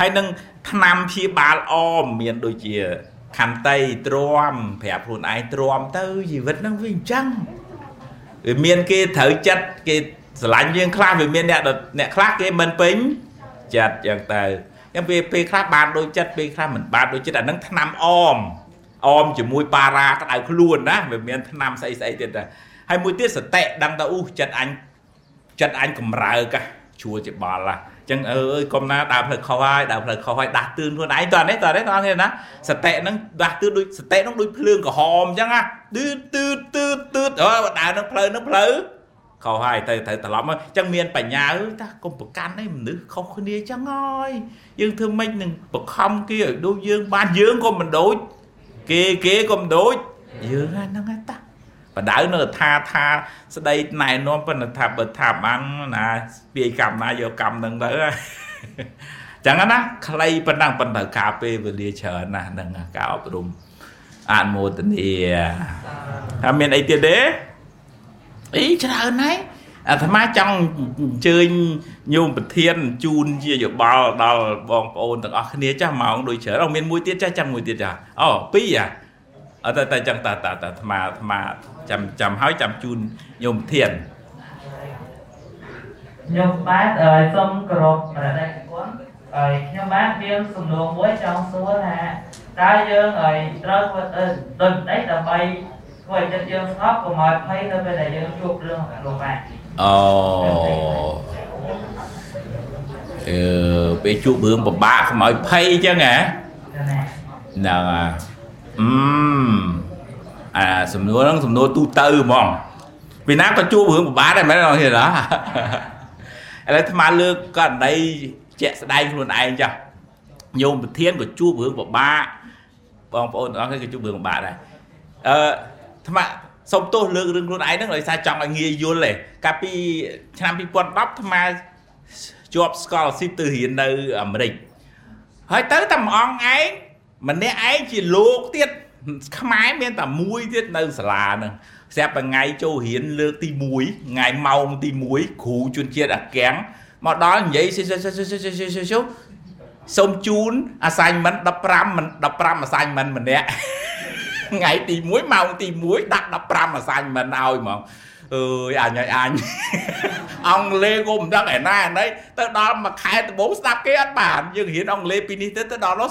ហើយនឹងឆ្នាំព្យាបាលអមមានដូចជាខន្តីទ្រាំប្រាប់ខ្លួនឯងទ្រាំទៅជីវិតហ្នឹងវាអញ្ចឹងវាមានគេត្រូវចិត្តគេស្រឡាញ់យើងខ្លះវាមានអ្នកអ្នកខ្លះគេមិនពេញចិត្តអញ្ចឹងទៅចឹងពេលពេលខ្លះបានដូចចិត្តពេលខ្លះមិនបានដូចចិត្តអាហ្នឹងឆ្នាំអមអមជាមួយប៉ារ៉ាក្តៅខ្លួនណាវាមានឆ្នាំស្អីស្អីទៀតដែរ ហើយមួយទៀតសតិដឹងទៅអូចិត្តអញចិត្តអញកម្រើកជួជាបល់ឡាចឹងអើយកុំណាដើរផ្លូវខុសហើយដើរផ្លូវខុសហើយដាស់តឿនខ្លួនឯងតើនេះតើនេះតើនេះណាសតិហ្នឹងដាស់តឿនដូចសតិហ្នឹងដូចភ្លើងក្រហមចឹងណាទឺទឺទឺទឺអើដើរនឹងផ្លូវនឹងផ្លូវខុសហើយទៅទៅត្រឡប់មកចឹងមានបញ្ញាតាកុំប្រកាន់ឯមនុស្សខុសគ្នាចឹងហើយយើងធ្វើម៉េចនឹងបខំគេឲ្យដូចយើងបានយើងក៏មិនដូចគេគេក៏មិនដូចយើងហ្នឹងតា បដៅនៅថាថាស្ដីណែនាំប៉ុន្តែថាបើថាបានណាស្ពាយកម្មណាយកកម្មនឹងទៅចឹងណាខ្លីប៉ុណ្ណឹងប៉ុន្តែការពេលវេលាច្រើនណាស់នឹងការអប់រំអនុមោទនាថាមានអីទៀតទេអីច្រើនហើយអាត្មាចង់អញ្ជើញញោមប្រធានជូនជាយោបល់ដល់បងប្អូនទាំងអស់គ្នាចាស់ម៉ោងដូចច្រើនអូមានមួយទៀតចាស់ចាំមួយទៀតចាស់អូពីរអា អត់តែតែចឹងតាតាអាត្មាអាត្មាចាំចាំហើយចាំជូនញោមធានខ្ញុំបាទសូមគោរពព្រះដេចគុណហើយខ្ញុំបាទមានសំណួរមួយចង់សួរថាតើយើងឲ្យត្រូវធ្វើដូចម្ដេចដើម្បីធ្វើឲ្យចិត្តយើងស្ងប់កុំឲ្យភ័យនៅពេលដែលយើងជួបរឿងលោកបាទអូអឺពេលជួបរឿងពិបាកកុំឲ្យភ័យអញ្ចឹងហ៎ហ្នឹងហើយ អឺអាសំណួរហ្នឹងសំណួរទូទៅហ្មងពីណាក៏ជួបរឿងពិបាកដែរមែនទេណាឥឡូវអាត្មាលើកករណីជាក់ស្ដែងខ្លួនឯងចាស់ញោមប្រធានក៏ជួបរឿងពិបាកបងប្អូនទាំងអស់គ្នាក៏ជួបរឿងពិបាកដែរអឺអាត្មាសុំទោសលើករឿងខ្លួនឯងហ្នឹងដោយសារចង់ឲ្យងាយយល់ទេកាលពីឆ្នាំ2010អាត្មាជាប់ scholarship ទៅរៀននៅអាមេរិកហើយទៅតែមួយអង្គឯង ម្នាក់ឯងជាលោកទៀតខ្មែរមានតែមួយទៀតនៅសាលាហ្នឹងស្រាប់តែថ្ងៃចូលរៀនលើកទី1ថ្ងៃម៉ោងទី1គ្រូជួនជាតិអាកាំងមកដល់និយាយសូមជូន assignment 15 15 assignment ម្នាក់ថ្ងៃទី1ម៉ោងទី1ដាក់15 assignment ឲ្យហ្មងអើយអញឲ្យអញអង់គ្លេសក៏មិនដឹងឯណាណីទៅដល់មួយខែដំបូងស្ដាប់គេអត់បានយើងរៀនអង់គ្លេសពីនេះទៅទៅដល់នោះ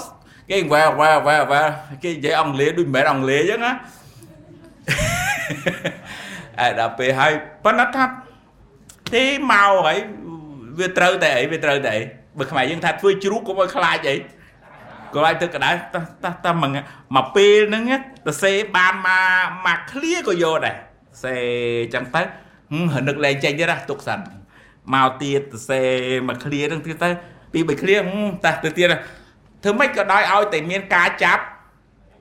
គេវ៉ាវ៉ាវ៉ាវ៉ាគេនិយាយអង់គ្លេសដូចមិនមែនអង់គ្លេសអញ្ចឹងណាអែដល់ពេលហើយប៉ុន្តែថាទេមកហើយវាត្រូវតែអីវាត្រូវតែអីបើខ្មែរយើងថាធ្វើជ្រូកកុំឲ្យខ្លាចអីក៏ឲ្យទឹកកដៅតតតមកពេលហ្នឹងទៅសេបានមកមកឃ្លាក៏យកដែរសេចឹងទៅនឹកលែងចេញទៀតណាទុកសិនមកទៀតទៅសេមកឃ្លាហ្នឹងទៀតទៅពីបីឃ្លាតះទៅទៀត ធ្វើម៉េចក៏ដោយឲ្យតែមានការចាប់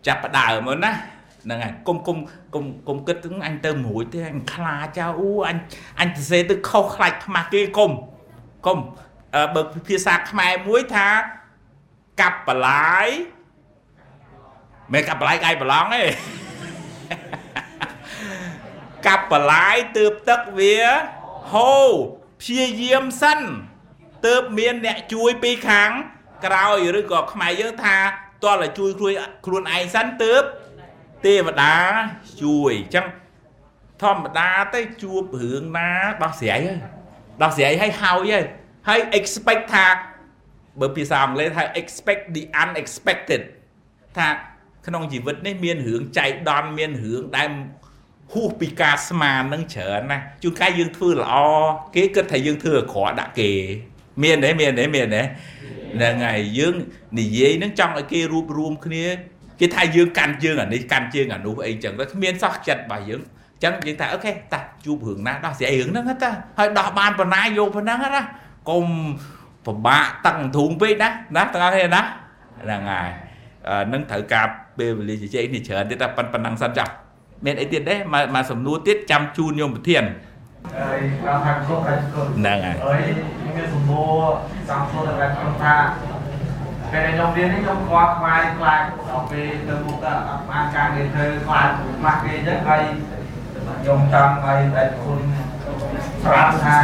ចាប់បដើមណាហ្នឹងហើយកុំកុំកុំកុំគិតទៅអញទៅមួយទេអញខ្លាចអូអញអញទៅសេទៅខុសខ្លាចខ្មាស់គេកុំកុំបើភាសាខ្មែរមួយថាកាប់បលាយមិនកាប់បលាយកាយប្រឡងទេកាប់បលាយទើបទឹកវាហូរព្យាយាមសិនទើបមានអ្នកជួយពីខាង ក្រោយឬក៏ខ្មែរយើងថាតើឲ្យជួយខ្លួនខ្លួនឯងសិនទើបទេវតាជួយអញ្ចឹងធម្មតាទៅជួបរឿងណាដោះស្រាយហើយដោះស្រាយហើយហើយហើយហើយ expect ថាបើភាសាអង់គ្លេសថា expect the unexpected ថាក្នុងជីវិតនេះមានរឿងចៃដន្យមានរឿងដែលហួសពីការស្មាននឹងច្រើនណាជួនកាលយើងធ្វើល្អគេគិតថាយើងធ្វើអាក្រក់ដាក់គេ មានទេមានទេមានទេ ហ្នឹងហើយយើងនិយាយហ្នឹងចង់ឲ្យគេរួបរวมគ្នាគេថាយើងកាន់ជើងអានេះកាន់ជើងអានោះអីចឹងទៅគ្មានសោះចិត្តរបស់យើងចឹងយើងថាអូខេតាជួបរឿងណាដោះស្រាយរឿងហ្នឹងតាហើយដោះបានប៉ុណ្ណាយកប៉ុណ្ណឹងណាកុំពិបាកតឹងធូងពេកណាណាទាំងអស់គ្នាណាហ្នឹងហើយនឹងត្រូវការពេលវេលាជជែកនេះច្រើនទៀតតែប៉ុណ្ណឹងសិនចាស់មានអីទៀតទេមកមកសំណួរទៀតចាំជូនញោមប្រធាន ហើយគាត់ថាគ្រប់ហើយគ្រប់ហ្នឹងហើយហើយមានសំណួរចង់សួរតែគាត់ថាពេលខ្ញុំរៀននេះខ្ញុំគាត់ខ្វាយខ្លាចដល់ពេលទៅមុខទៅអត់បានការងារធ្វើខ្លាចខ្មាស់គេអញ្ចឹងហើយខ្ញុំចង់ឲ្យតែគុណប្រាប់ថា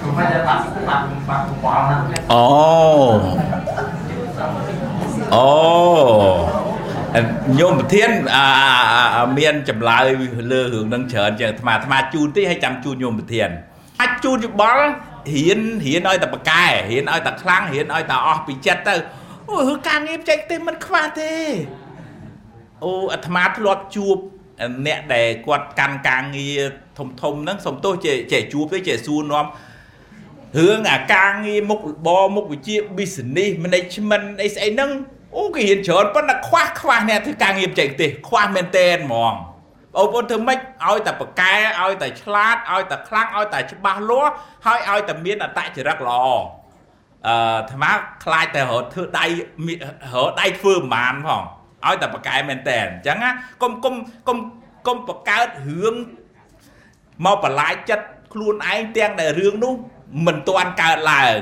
គឺមិនได้បាត់បាត់បាត់កង្វល់ណាអូអូ ញោមប្រធានមានចម្លើយលើរឿងនឹងច្រើនជាងអាត្មាអាត្មាជូនទេឲ្យចាំជូនញោមប្រធានអាចជូនយោបល់រៀនរៀនឲ្យតែប្រកែរៀនឲ្យតែខ្លាំងរៀនឲ្យតែអស់ពីចិត្តទៅអូការងារបច្ចេកទេសមិនខ្វះទេអូអាត្មាធ្លាប់ជួបអ្នកដែលគាត់កាន់ការងារធំធំហ្នឹងសំទោសចេះចេះជួបទេចេះសួរនាំរឿងអាការងារមុខរបរមុខវិជ្ជា business management អីស្អីហ្នឹង អូគេរៀនច្រើនប៉ុន្តែខ្វះខ្វះអ្នកធ្វើការងារបច្ចេកទេសខ្វះមែនតែនហ្មងបងប្អូនធ្វើម៉េចឲ្យតែប្រកែឲ្យតែឆ្លាតឲ្យតែខ្លាំងឲ្យតែច្បាស់លាស់ហើយឲ្យតែមានអតចរិតល្អអឺអាត្មាខ្លាចតែរត់ធ្វើដៃរត់ដៃធ្វើប្រហែលផងឲ្យតែប្រកែមែនតែនអញ្ចឹងណាកុំកុំកុំកុំបង្កើតរឿងមកបន្លាយចិត្តខ្លួនឯងទាំងដែលរឿងនោះមិនទាន់កើតឡើង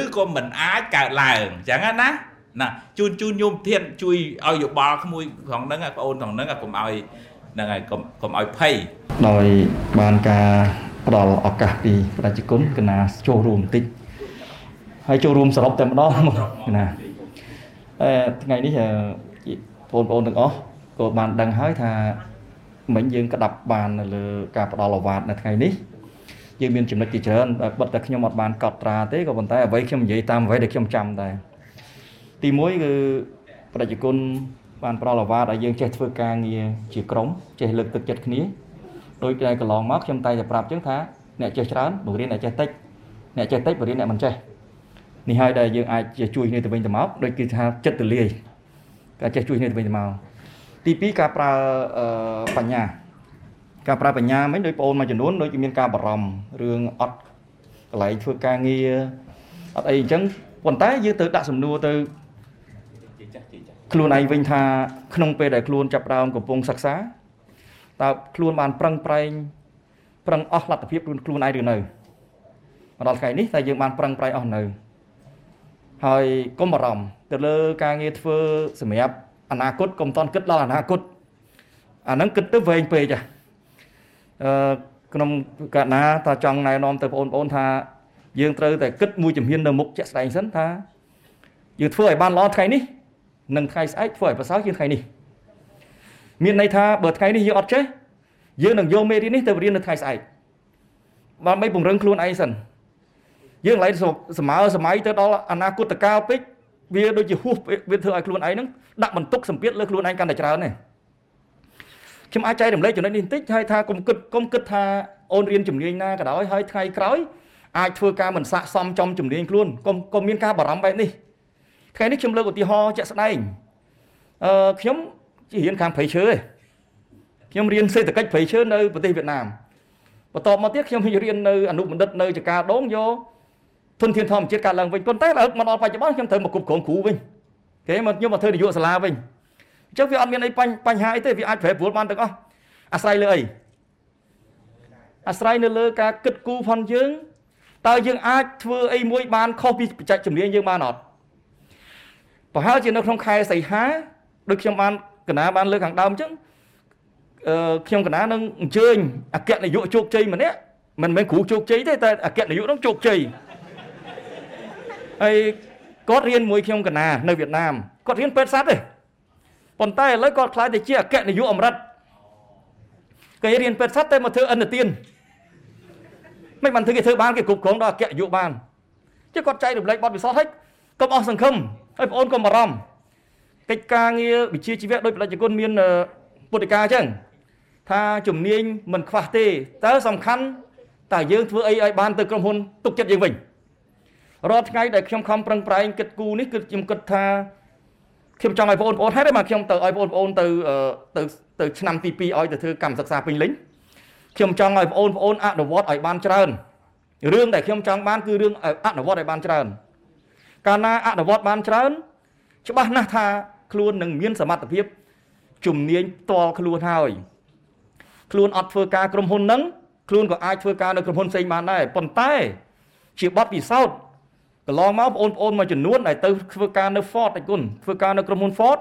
ឬក៏មិនអាចកើតឡើងអញ្ចឹងណា ណាជូនជូនញោមធានជួយឲ្យយោបល់ក្មួយក្នុងហ្នឹងបងអូនក្នុងហ្នឹងកុំឲ្យហ្នឹងហើយកុំកុំឲ្យភ័យដោយបានការផ្ដល់ឱកាសពីប្រជាជនកណាចូលរួមបន្តិចហើយចូលរួមសរុបតែម្ដងណាអឺថ្ងៃនេះបងប្អូនទាំងអស់ក៏បានដឹងហើយថាមិញយើងក្តាប់បាននៅលើការផ្ដល់អាវ៉ាតនៅថ្ងៃនេះយើងមានចំណុចជាច្រើនបិទតែខ្ញុំអត់បានកត់ត្រាទេក៏ប៉ុន្តែអ្វីខ្ញុំនិយាយតាមអ្វីដែលខ្ញុំចាំដែរ ទី1គឺប្រជាជនបានប្រឡអាវ៉ាតឲ្យយើងចេះធ្វើការងារជាក្រុមចេះលើកទឹកចិត្តគ្នាដោយតែកន្លងមកខ្ញុំតែតែប្រាប់ចឹងថាអ្នកចេះច្រើនបង្រៀនអ្នកចេះតិចអ្នកចេះតិចបង្រៀនអ្នកមិនចេះនេះហើយដែលយើងអាចជាជួយគ្នាទៅវិញទៅមកដូចគេថាចិត្តទលាយការចេះជួយគ្នាទៅវិញទៅមកទី2ការប្រើបញ្ញាការប្រើបញ្ញាមិញដោយបងអូនមួយចំនួនដូចមានការបារម្ភរឿងអត់កន្លែងធ្វើការងារអត់អីអញ្ចឹងប៉ុន្តែយើងទៅដាក់សំណួរទៅ ខ្លួនឯងវិញថាក្នុងពេលដែលខ្លួនចាប់ដើមកំពុងសិក្សាតើខ្លួនបានប្រឹងប្រែងប្រឹងអស់លទ្ធភាពខ្លួនខ្លួនឯងឬនៅមកដល់ថ្ងៃនេះតែយើងបានប្រឹងប្រែងអស់នៅហើយកុំបារម្ភទៅលើការងារធ្វើសម្រាប់អនាគតកុំតន់គិតដល់អនាគតអាហ្នឹងគិតទៅវែងពេកចាអឺក្នុងកណ្ណាថាចង់ណែនាំទៅបងប្អូនថាយើងត្រូវតែគិតមួយជំហាននៅមុខជាក់ស្ដែងសិនថាយើងធ្វើឲ្យបានល្អថ្ងៃនេះ និងថ្ងៃស្អែកធ្វើឲ្យប្រសើរជាងថ្ងៃនេះមានន័យថាបើថ្ងៃនេះយើងអត់ចេះយើងនឹងយកមេរៀននេះទៅរៀននៅថ្ងៃស្អែកបានបីពង្រឹងខ្លួនឯងសិនយើងឡើងសម័យសម័យទៅដល់អនាគតកាលពេកវាដូចជាហួសវាធ្វើឲ្យខ្លួនឯងហ្នឹងដាក់បន្ទុកសម្ពាធលើខ្លួនឯងកាន់តែច្រើនទេខ្ញុំអាចចែករំលែកចំណុចនេះបន្តិចហើយថាកុំគិតកុំគិតថាអូនរៀនជំនាញណាក៏ដោយហើយថ្ងៃក្រោយអាចធ្វើការមិនស័កសមចំជំនាញខ្លួនកុំកុំមានការបារម្ភបែបនេះ ថ្ងៃនេះខ្ញុំលើកឧទាហរណ៍ជាក់ស្ដែងអឺខ្ញុំជារៀនខាងព្រៃឈើឯងខ្ញុំរៀនសេដ្ឋកិច្ចព្រៃឈើនៅប្រទេសវៀតណាមបន្ទាប់មកទៀតខ្ញុំរៀននៅអនុបណ្ឌិតនៅចកាដងយកធនធានធម្មជាតិកើតឡើងវិញប៉ុន្តែដល់មកដល់បច្ចុប្បន្នខ្ញុំត្រូវមកគ្រប់គ្រងគ្រូវិញគេមកខ្ញុំមកធ្វើនាយកសាលាវិញអញ្ចឹងវាអត់មានអីបញ្ហាអីទេវាអាចប្រែប្រួលបានទាំងអស់អាស្រ័យលើអីអាស្រ័យនៅលើការគិតគូរផងយើងតើយើងអាចធ្វើអីមួយបានខុសពីបច្ចេកជំនាញយើងបានអត់ ប្រហែលជានៅក្នុងខែសីហាដូចខ្ញុំបានកណាបានលើកខាងដើមអញ្ចឹងអឺខ្ញុំកណានឹងអញ្ជើញអគ្គនាយកជោគជ័យម្នាក់មិនមែនគ្រូជោគជ័យទេតែអគ្គនាយកនោះជោគជ័យហើយគាត់រៀនមួយខ្ញុំកណានៅវៀតណាមគាត់រៀនពេទ្យសត្វទេប៉ុន្តែឥឡូវគាត់ខ្លាចទៅជាអគ្គនាយកអមរិតគេរៀនពេទ្យសត្វតែមកធ្វើអន្តទានមិនបានធ្វើគេធ្វើបានគេគ្រប់គ្រងដល់អគ្គនាយកបាន chứ គាត់ចែករំលែកបទពិសោធន៍ហើយកុំអស់សង្ឃឹម ហើយបងអូនកុំបារម្ភកិច្ចការងារវិជាជីវៈដោយប្រជាជនមានពុទ្ធិកាអញ្ចឹងថាជំនាញមិនខ្វះទេតើសំខាន់តើយើងធ្វើអីឲ្យបានទៅក្រុមហ៊ុនទុកចិត្តយើងវិញរាល់ថ្ងៃដែលខ្ញុំខំប្រឹងប្រែងគិតគូនេះគឺខ្ញុំគិតថាខ្ញុំចង់ឲ្យបងប្អូនហេតុតែមកខ្ញុំទៅឲ្យបងប្អូនទៅទៅទៅឆ្នាំទី2ឲ្យទៅធ្វើកម្មសិក្សាពេញលេញខ្ញុំចង់ឲ្យបងប្អូនអនុវត្តឲ្យបានច្រើនរឿងដែលខ្ញុំចង់បានគឺរឿងអនុវត្តឲ្យបានច្រើន កាលណាអនុវត្តបានច្រើន ច្បាស់ណាស់ថាខ្លួននឹងមានសមត្ថភាពជំនាញផ្ទាល់ខ្លួនហើយខ្លួនអត់ធ្វើការក្រុមហ៊ុនហ្នឹងខ្លួនក៏អាចធ្វើការនៅក្រុមហ៊ុនផ្សេងបានដែរប៉ុន្តែ ជាបទពិសោធន៍កន្លងមកបងប្អូនមួយចំនួនដែលទៅធ្វើការនៅ Ford ឯគុណធ្វើការនៅក្រុមហ៊ុន Ford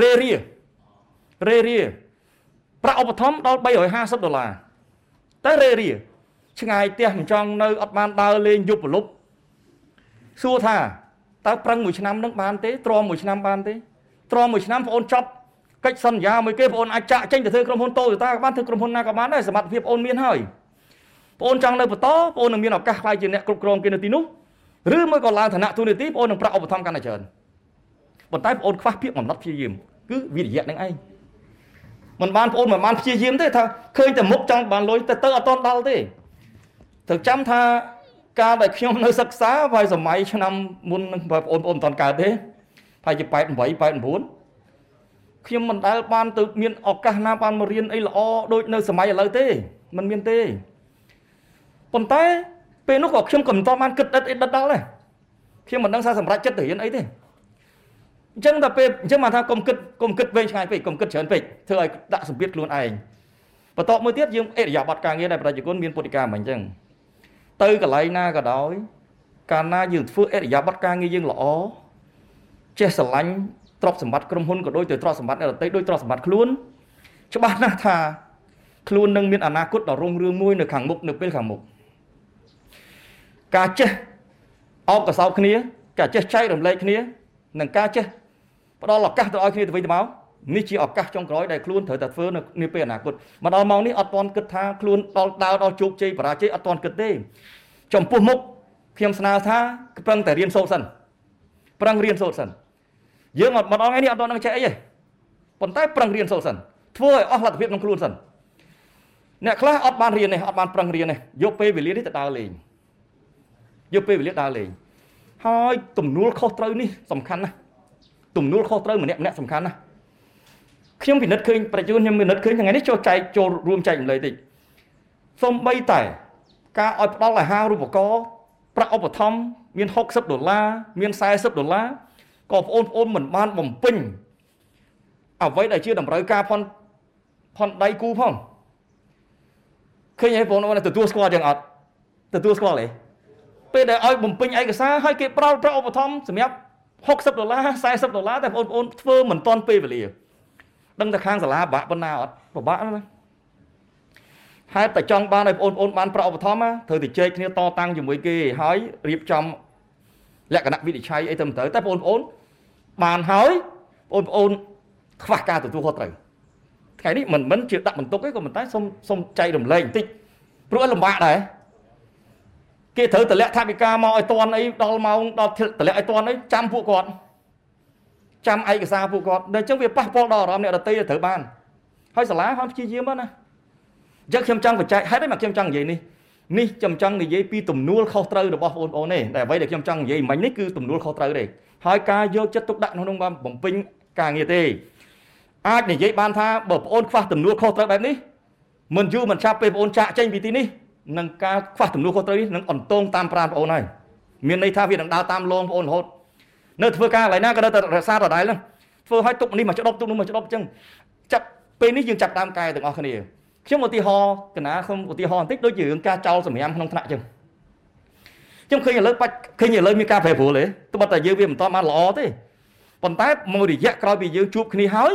រេរារេរាប្រាក់ឧបត្ថម្ភដល់350ដុល្លារតែរេរាឆ្ងាយផ្ទះមិនចង់នៅអត់បានដើរលេងយប់ប្រលប់ សួរថាតើប្រឹងមួយឆ្នាំនឹងបានទេទ្រាំមួយឆ្នាំបានទេទ្រាំមួយឆ្នាំបងអូនចប់កិច្ចសន្យាមួយគេបងអូនអាចចាក់ចេញទៅធ្វើក្រុមហ៊ុនតូយតាក៏បានធ្វើក្រុមហ៊ុនណាក៏បានដែរសមត្ថភាពបងអូនមានហើយបងអូនចង់នៅបន្តបងអូននឹងមានឱកាសខ្លាយជាអ្នកគ្រប់គ្រងគេនៅទីនោះឬមួយក៏ឡើងឋានៈទូនាទីបងអូននឹងប្រាក់ឧបត្ថម្ភកាន់តែច្រើនប៉ុន្តែបងអូនខ្វះភាពកំណត់ព្យាយាមគឺវិរិយៈនឹងឯងមិនបានបងអូនមិនបានព្យាយាមទេថាឃើញតែមុខចង់បានលុយតែទៅអត់តដល់ទេត្រូវចាំថា កាលដែលខ្ញុំនៅសិក្សាហើយសម័យឆ្នាំមុននឹងបងប្អូនបងមិនតាន់កើតទេហើយជា88 89ខ្ញុំមិនដែលបានទៅមានឱកាសណាបានមករៀនអីល្អដូចនៅសម័យឥឡូវទេมันមានទេប៉ុន្តែពេលនោះក៏ខ្ញុំក៏មិនតបានគិតដិតអីដិតដល់ដែរខ្ញុំមិនដឹងថាសម្រាប់ចិត្តទៅរៀនអីទេអញ្ចឹងតែពេលអញ្ចឹងមកថាកុំគិតកុំគិតវែងឆ្ងាយពេកកុំគិតច្រើនពេកធ្វើឲ្យដាក់សម្ពាធខ្លួនឯងបន្ទាប់មួយទៀតយើងអេរយាប័តការងារដែលប្រជាជនមានពុតិកាមិនអញ្ចឹង ទៅកន្លែងណាក៏ដោយ កាលណាយើងធ្វើអេរយាប័តការងារយើងល្អចេះស្រឡាញ់ទ្រព្យសម្បត្តិក្រុមហ៊ុនក៏ដូចទៅទ្រព្យសម្បត្តិអ្នកដទៃដូចទ្រព្យសម្បត្តិខ្លួន ច្បាស់ណាស់ថាខ្លួននឹងមានអនាគតដ៏រុងរឿងមួយនៅខាងមុខនៅពេលខាងមុខការចេះអបកសោបគ្នា ការចេះចែករំលែកគ្នា និងការចេះផ្ដល់ឱកាសទៅឲ្យគ្នាទៅវិញទៅមក នេះជាឱកាសចុងក្រោយដែលខ្លួនត្រូវតែធ្វើនៅនាពេលអនាគតមកដល់ម៉ោងនេះអត់ទាន់គិតថាខ្លួនដល់ដើរដល់ជោគជ័យបរាជ័យអត់ទាន់គិតទេចំពោះមុខខ្ញុំស្នើថាប្រឹងតែរៀនសូត្រសិនប្រឹងរៀនសូត្រសិនយើងអត់មកដល់ថ្ងៃនេះអត់ទាន់នឹងចេះអីទេប៉ុន្តែប្រឹងរៀនសូត្រសិនធ្វើឲ្យអស់លទ្ធភាពក្នុងខ្លួនសិនអ្នកខ្លះអត់បានរៀនទេអត់បានប្រឹងរៀនទេយកពេលវេលានេះទៅដើរលេងយកពេលវេលាដើរលេងហើយទំនួលខុសត្រូវនេះសំខាន់ណាស់ទំនួលខុសត្រូវម្នាក់ម្នាក់សំខាន់ណាស់ ខ្ញុំពិនិត្យឃើញប្រជាជនខ្ញុំពិនិត្យឃើញថ្ងៃនេះចូលចែកចូលរួមចែករំលែកតិចសំបីតែការឲ្យផ្ដល់អាហារូបករណ៍ប្រាក់ឧបត្ថម្ភមាន60ដុល្លារមាន40ដុល្លារក៏បងប្អូនមិនបានបំពេញអ្វីដែលជាតម្រូវការផនផនដៃគូផងឃើញហើយបងប្អូនទទួលស្គាល់យ៉ាងអត់ទទួលស្គាល់ទេពេលដែលឲ្យបំពេញឯកសារឲ្យគេប្រោលប្រាក់ឧបត្ថម្ភសម្រាប់60ដុល្លារ40ដុល្លារតែបងប្អូនធ្វើមិនទាន់ពេលវេលា ដឹងតែខាងសាលាបាក់ប៉ុណ្ណាអត់ពិបាកណាស់ហេតុតែចង់បានឲ្យបងប្អូនបានប្រាក់ឧបត្ថម្ភត្រូវតែជែកគ្នាតតាំងជាមួយគេហើយរៀបចំលក្ខណៈវិនិច្ឆ័យអីទៅទៅតែបងប្អូនបានហើយបងប្អូនខ្វះការទទួលខុសត្រូវថ្ងៃនេះមិនមិនជាដាក់បន្ទុកទេក៏ប៉ុន្តែសូមសូមចែករំលែកបន្តិចព្រោះលំបាកដែរគេត្រូវតម្លាក់ថាវិការមកឲ្យតន់អីដល់ម៉ោងដល់តម្លាក់ឲ្យតន់អីចាំពួកគាត់ ចាំឯកសារពួកគាត់ដល់អញ្ចឹងវាប៉ះពាល់ដល់អារម្មណ៍អ្នកដតីត្រូវបានហើយសាលាហើយព្យាយាមណាអញ្ចឹងខ្ញុំចង់បញ្ជាក់ហេតុអីមកខ្ញុំចង់និយាយនេះនេះខ្ញុំចង់និយាយពីទំនួលខុសត្រូវរបស់បងប្អូនទេតែអ្វីដែលខ្ញុំចង់និយាយមិញនេះគឺទំនួលខុសត្រូវទេហើយការយកចិត្តទុកដាក់ក្នុងបានបំពេញការងារទេអាចនិយាយបានថាបើបងប្អូនខ្វះទំនួលខុសត្រូវបែបនេះមិនយូរមិនឆាប់ពេលបងប្អូនចាក់ចេញពីទីនេះនឹងការខ្វះទំនួលខុសត្រូវនេះនឹងអន្តងតាមប្រានបងអូនហើយមានន័យថាវានឹងដើរតាមលងបងអូនរហូត នៅធ្វើការកន្លែងណាក៏នៅតែរក្សាដដែលហ្នឹងធ្វើឲ្យទុកនេះមកច្ដប់ទុកនោះមកច្ដប់អញ្ចឹងចាប់ពេលនេះយើងចាប់ដើមកែទាំងអស់គ្នាខ្ញុំឧទាហរណ៍កណាខ្ញុំឧទាហរណ៍បន្តិចដូចជារឿងការចោលសម្រាមក្នុងថ្នាក់អញ្ចឹងខ្ញុំឃើញឥឡូវបាច់ឃើញឥឡូវមានការប្រែប្រួលទេត្បិតតែយើងវាមិនតបានល្អទេប៉ុន្តែមួយរយៈក្រោយពីយើងជួបគ្នាហើយ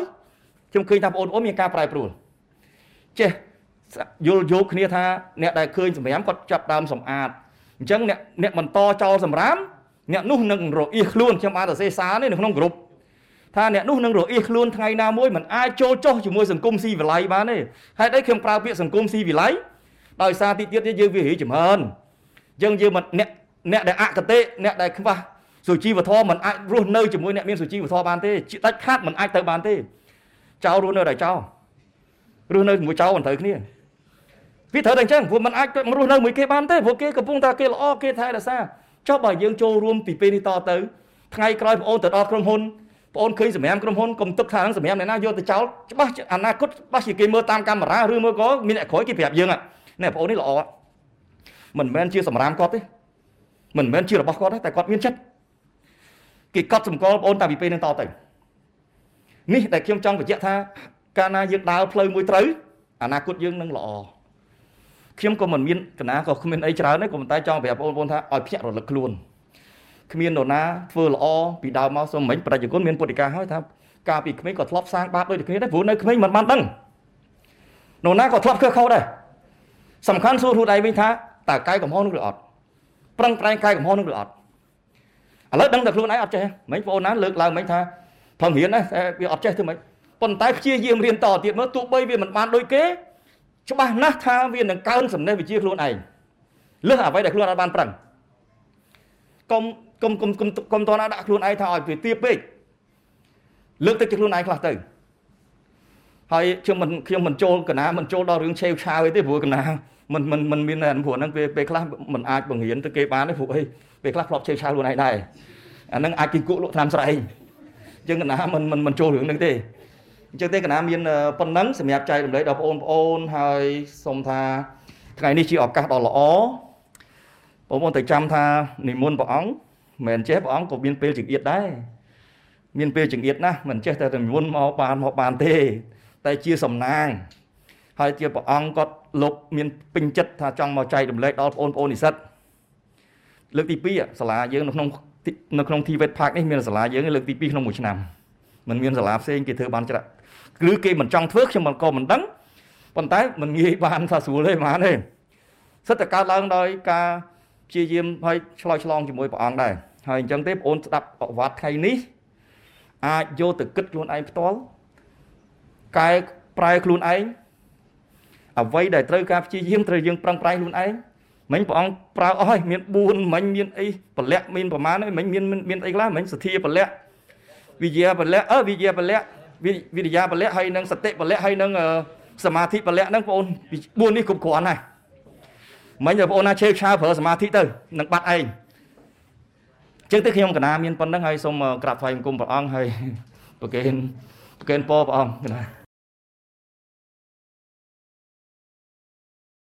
ខ្ញុំឃើញថាបងប្អូនមានការប្រែប្រួលចេះយល់យោគគ្នាថាអ្នកដែលឃើញសម្រាមគាត់ចាប់ដើមសម្អាតអញ្ចឹងអ្នកអ្នកបន្តចោលសម្រាម អ្នកនោះនឹងរអៀសខ្លួនខ្ញុំបានសរសេរសារនេះនៅក្នុងក្រុមថាអ្នកនោះនឹងរអៀសខ្លួនថ្ងៃណាមួយមិនអាចចូលចុះជាមួយសង្គមស៊ីវិល័យបានទេហេតុអីខ្ញុំប្រើពាក្យសង្គមស៊ីវិល័យដោយសារទីទៀតយើងវារីចម្រើនយើងយើងមិនអ្នកអ្នកដែលអកតេអ្នកដែលខ្វះសុជីវធម៌មិនអាចរស់នៅជាមួយអ្នកមានសុជីវធម៌បានទេដាច់ខាតមិនអាចទៅបានទេចោលរស់នៅតែចោលរស់នៅជាមួយចោលមិនត្រូវគ្នាវាត្រូវតែអញ្ចឹងព្រោះมันអាចរស់នៅមួយគេបានទេព្រោះគេកំពុងតែគេល្អគេថែរក្សា ចុះបើយើងចូលរួមពីពេលនេះតទៅថ្ងៃក្រោយបងអូនទៅដល់ក្រុមហ៊ុនបងអូនឃើញសម្រាប់ក្រុមហ៊ុនកុំទឹកថានឹងសម្រាប់អ្នកណាយកទៅចោលច្បាស់អនាគតច្បាស់ជាគេមើលតាមកាមេរ៉ាឬមើលក៏មានអ្នកក្រោយគេប្រាប់យើងណែបងអូននេះល្អមិនមែនជាសម្រាប់គាត់ទេមិនមែនជារបស់គាត់ទេតែគាត់មានចិត្តគេកត់សម្គាល់បងអូនតាពីពេលនឹងតទៅនេះដែលខ្ញុំចង់បញ្ជាក់ថាកាលណាយើងដើរផ្លូវមួយត្រូវអនាគតយើងនឹងល្អ ខ្ញុំក៏មិនមានកណាក៏គ្មានអីច្រើនទេក៏ប៉ុន្តែចង់ប្រាប់បងប្អូនថាឲ្យភ្ញាក់រលឹកខ្លួនគ្មាននរណាធ្វើល្អពីដើមមកសូមមិញប្រជាជនមានពុទ្ធិកាហើយថាកាលពីក្មេងក៏ធ្លាប់សាងបាបដូចគ្នាដែរព្រោះនៅក្មេងមិនបានដឹងនរណាក៏ធ្លាប់ខុសខុសដែរសំខាន់សួរខ្លួនឯងវិញថាតើកាយកំហុសនោះឬអត់ប្រឹងប្រែងកាយកំហុសនោះឬអត់ឥឡូវដឹងតែខ្លួនឯងអត់ចេះមិញបងប្អូនណាលើកឡើងមិញថាផឹងរៀនណាវាអត់ចេះធ្វើម៉េចប៉ុន្តែព្យាយាមរៀនតទៀតមើលទោះបីវាមិនបានដូចគេ ច្បាស់ណាស់ថាវានឹងកើនសំណេះវិជ្ជាខ្លួនឯងលើសអ្វីដែលខ្លួនអត់បានប្រឹងកុំកុំកុំកុំកុំតណាដាក់ខ្លួនឯងថាឲ្យវាទៀបពេកលើកទឹកចិត្តខ្លួនឯងខ្លះទៅហើយខ្ញុំមិនខ្ញុំមិនចូលកណាមិនចូលដល់រឿងឆេវឆាវទេព្រោះកណាមិនមិនមិនមានអាព្រោះហ្នឹងពេលពេលខ្លះមិនអាចបង្រៀនទៅគេបានទេព្រោះអីពេលខ្លះធ្លាប់ជើឆាខ្លួនឯងដែរអាហ្នឹងអាចគេគក់លក់ថ្នាំស្រែអញ្ចឹងកណាមិនមិនមិនចូលរឿងហ្នឹងទេ អញ្ចឹងទេកណាមានប៉ុណ្ណឹងសម្រាប់ចែករំលែកដល់បងប្អូនហើយសូមថាថ្ងៃនេះជាឱកាសដ៏ល្អបងប្អូនទៅចាំថានិមន្តព្រះអង្គមិនមែនចេះព្រះអង្គក៏មានពេលចង្អៀតដែរមានពេលចង្អៀតណាស់មិនចេះតែនិមន្តមកបានមកបានទេ តែជាសំណាង ហើយជាព្រះអង្គគាត់លោកមានពេញចិត្តថាចង់មកចែករំលែកដល់បងប្អូននិស្សិតលើកទី2សាលាយើងនៅក្នុងនៅក្នុង TVET Park នេះមានសាលាយើងលើកទី2ក្នុងមួយឆ្នាំมันមានសាលាផ្សេងគេធ្វើបានច្រើន ឬគេមិនចង់ធ្វើខ្ញុំមិនក៏មិនដឹងប៉ុន្តែมันងាយបានថាស្រួលទេហ្មងទេសិតតែកើតឡើងដោយការព្យាយាមហើយឆ្លោយឆ្លងជាមួយព្រះអង្គដែរហើយអញ្ចឹងទេបងអូនស្ដាប់ប្រវត្តិថ្ងៃនេះអាចយកទៅគិតខ្លួនឯងផ្ទាល់កែប្រែខ្លួនឯងអ្វីដែលត្រូវការព្យាយាមត្រូវយើងប្រឹងប្រែងខ្លួនឯងមិញព្រះអង្គប្រើអស់ហើយមាន4មិញមានអីពលៈមានប្រមាណហើយមិញមានមានអីខ្លះមិញសទ្ធាពលៈវិជាពលៈអឺវិជាពលៈ វិរិយាពលៈហើយនឹងសតិពលៈហើយនឹងសមាធិពលៈហ្នឹងបងអូន4នេះគ្រប់គ្រាន់ហើយមិញបងប្អូនណាឆេវឆាវប្រើសមាធិទៅនឹងបាត់ឯងចឹងទៅខ្ញុំកណាមានប៉ុណ្្នឹងហើយសូមក្រាបថ្វាយបង្គំព្រះអង្គហើយប្រគេនប្រគេនពរព្រះអង្គកណា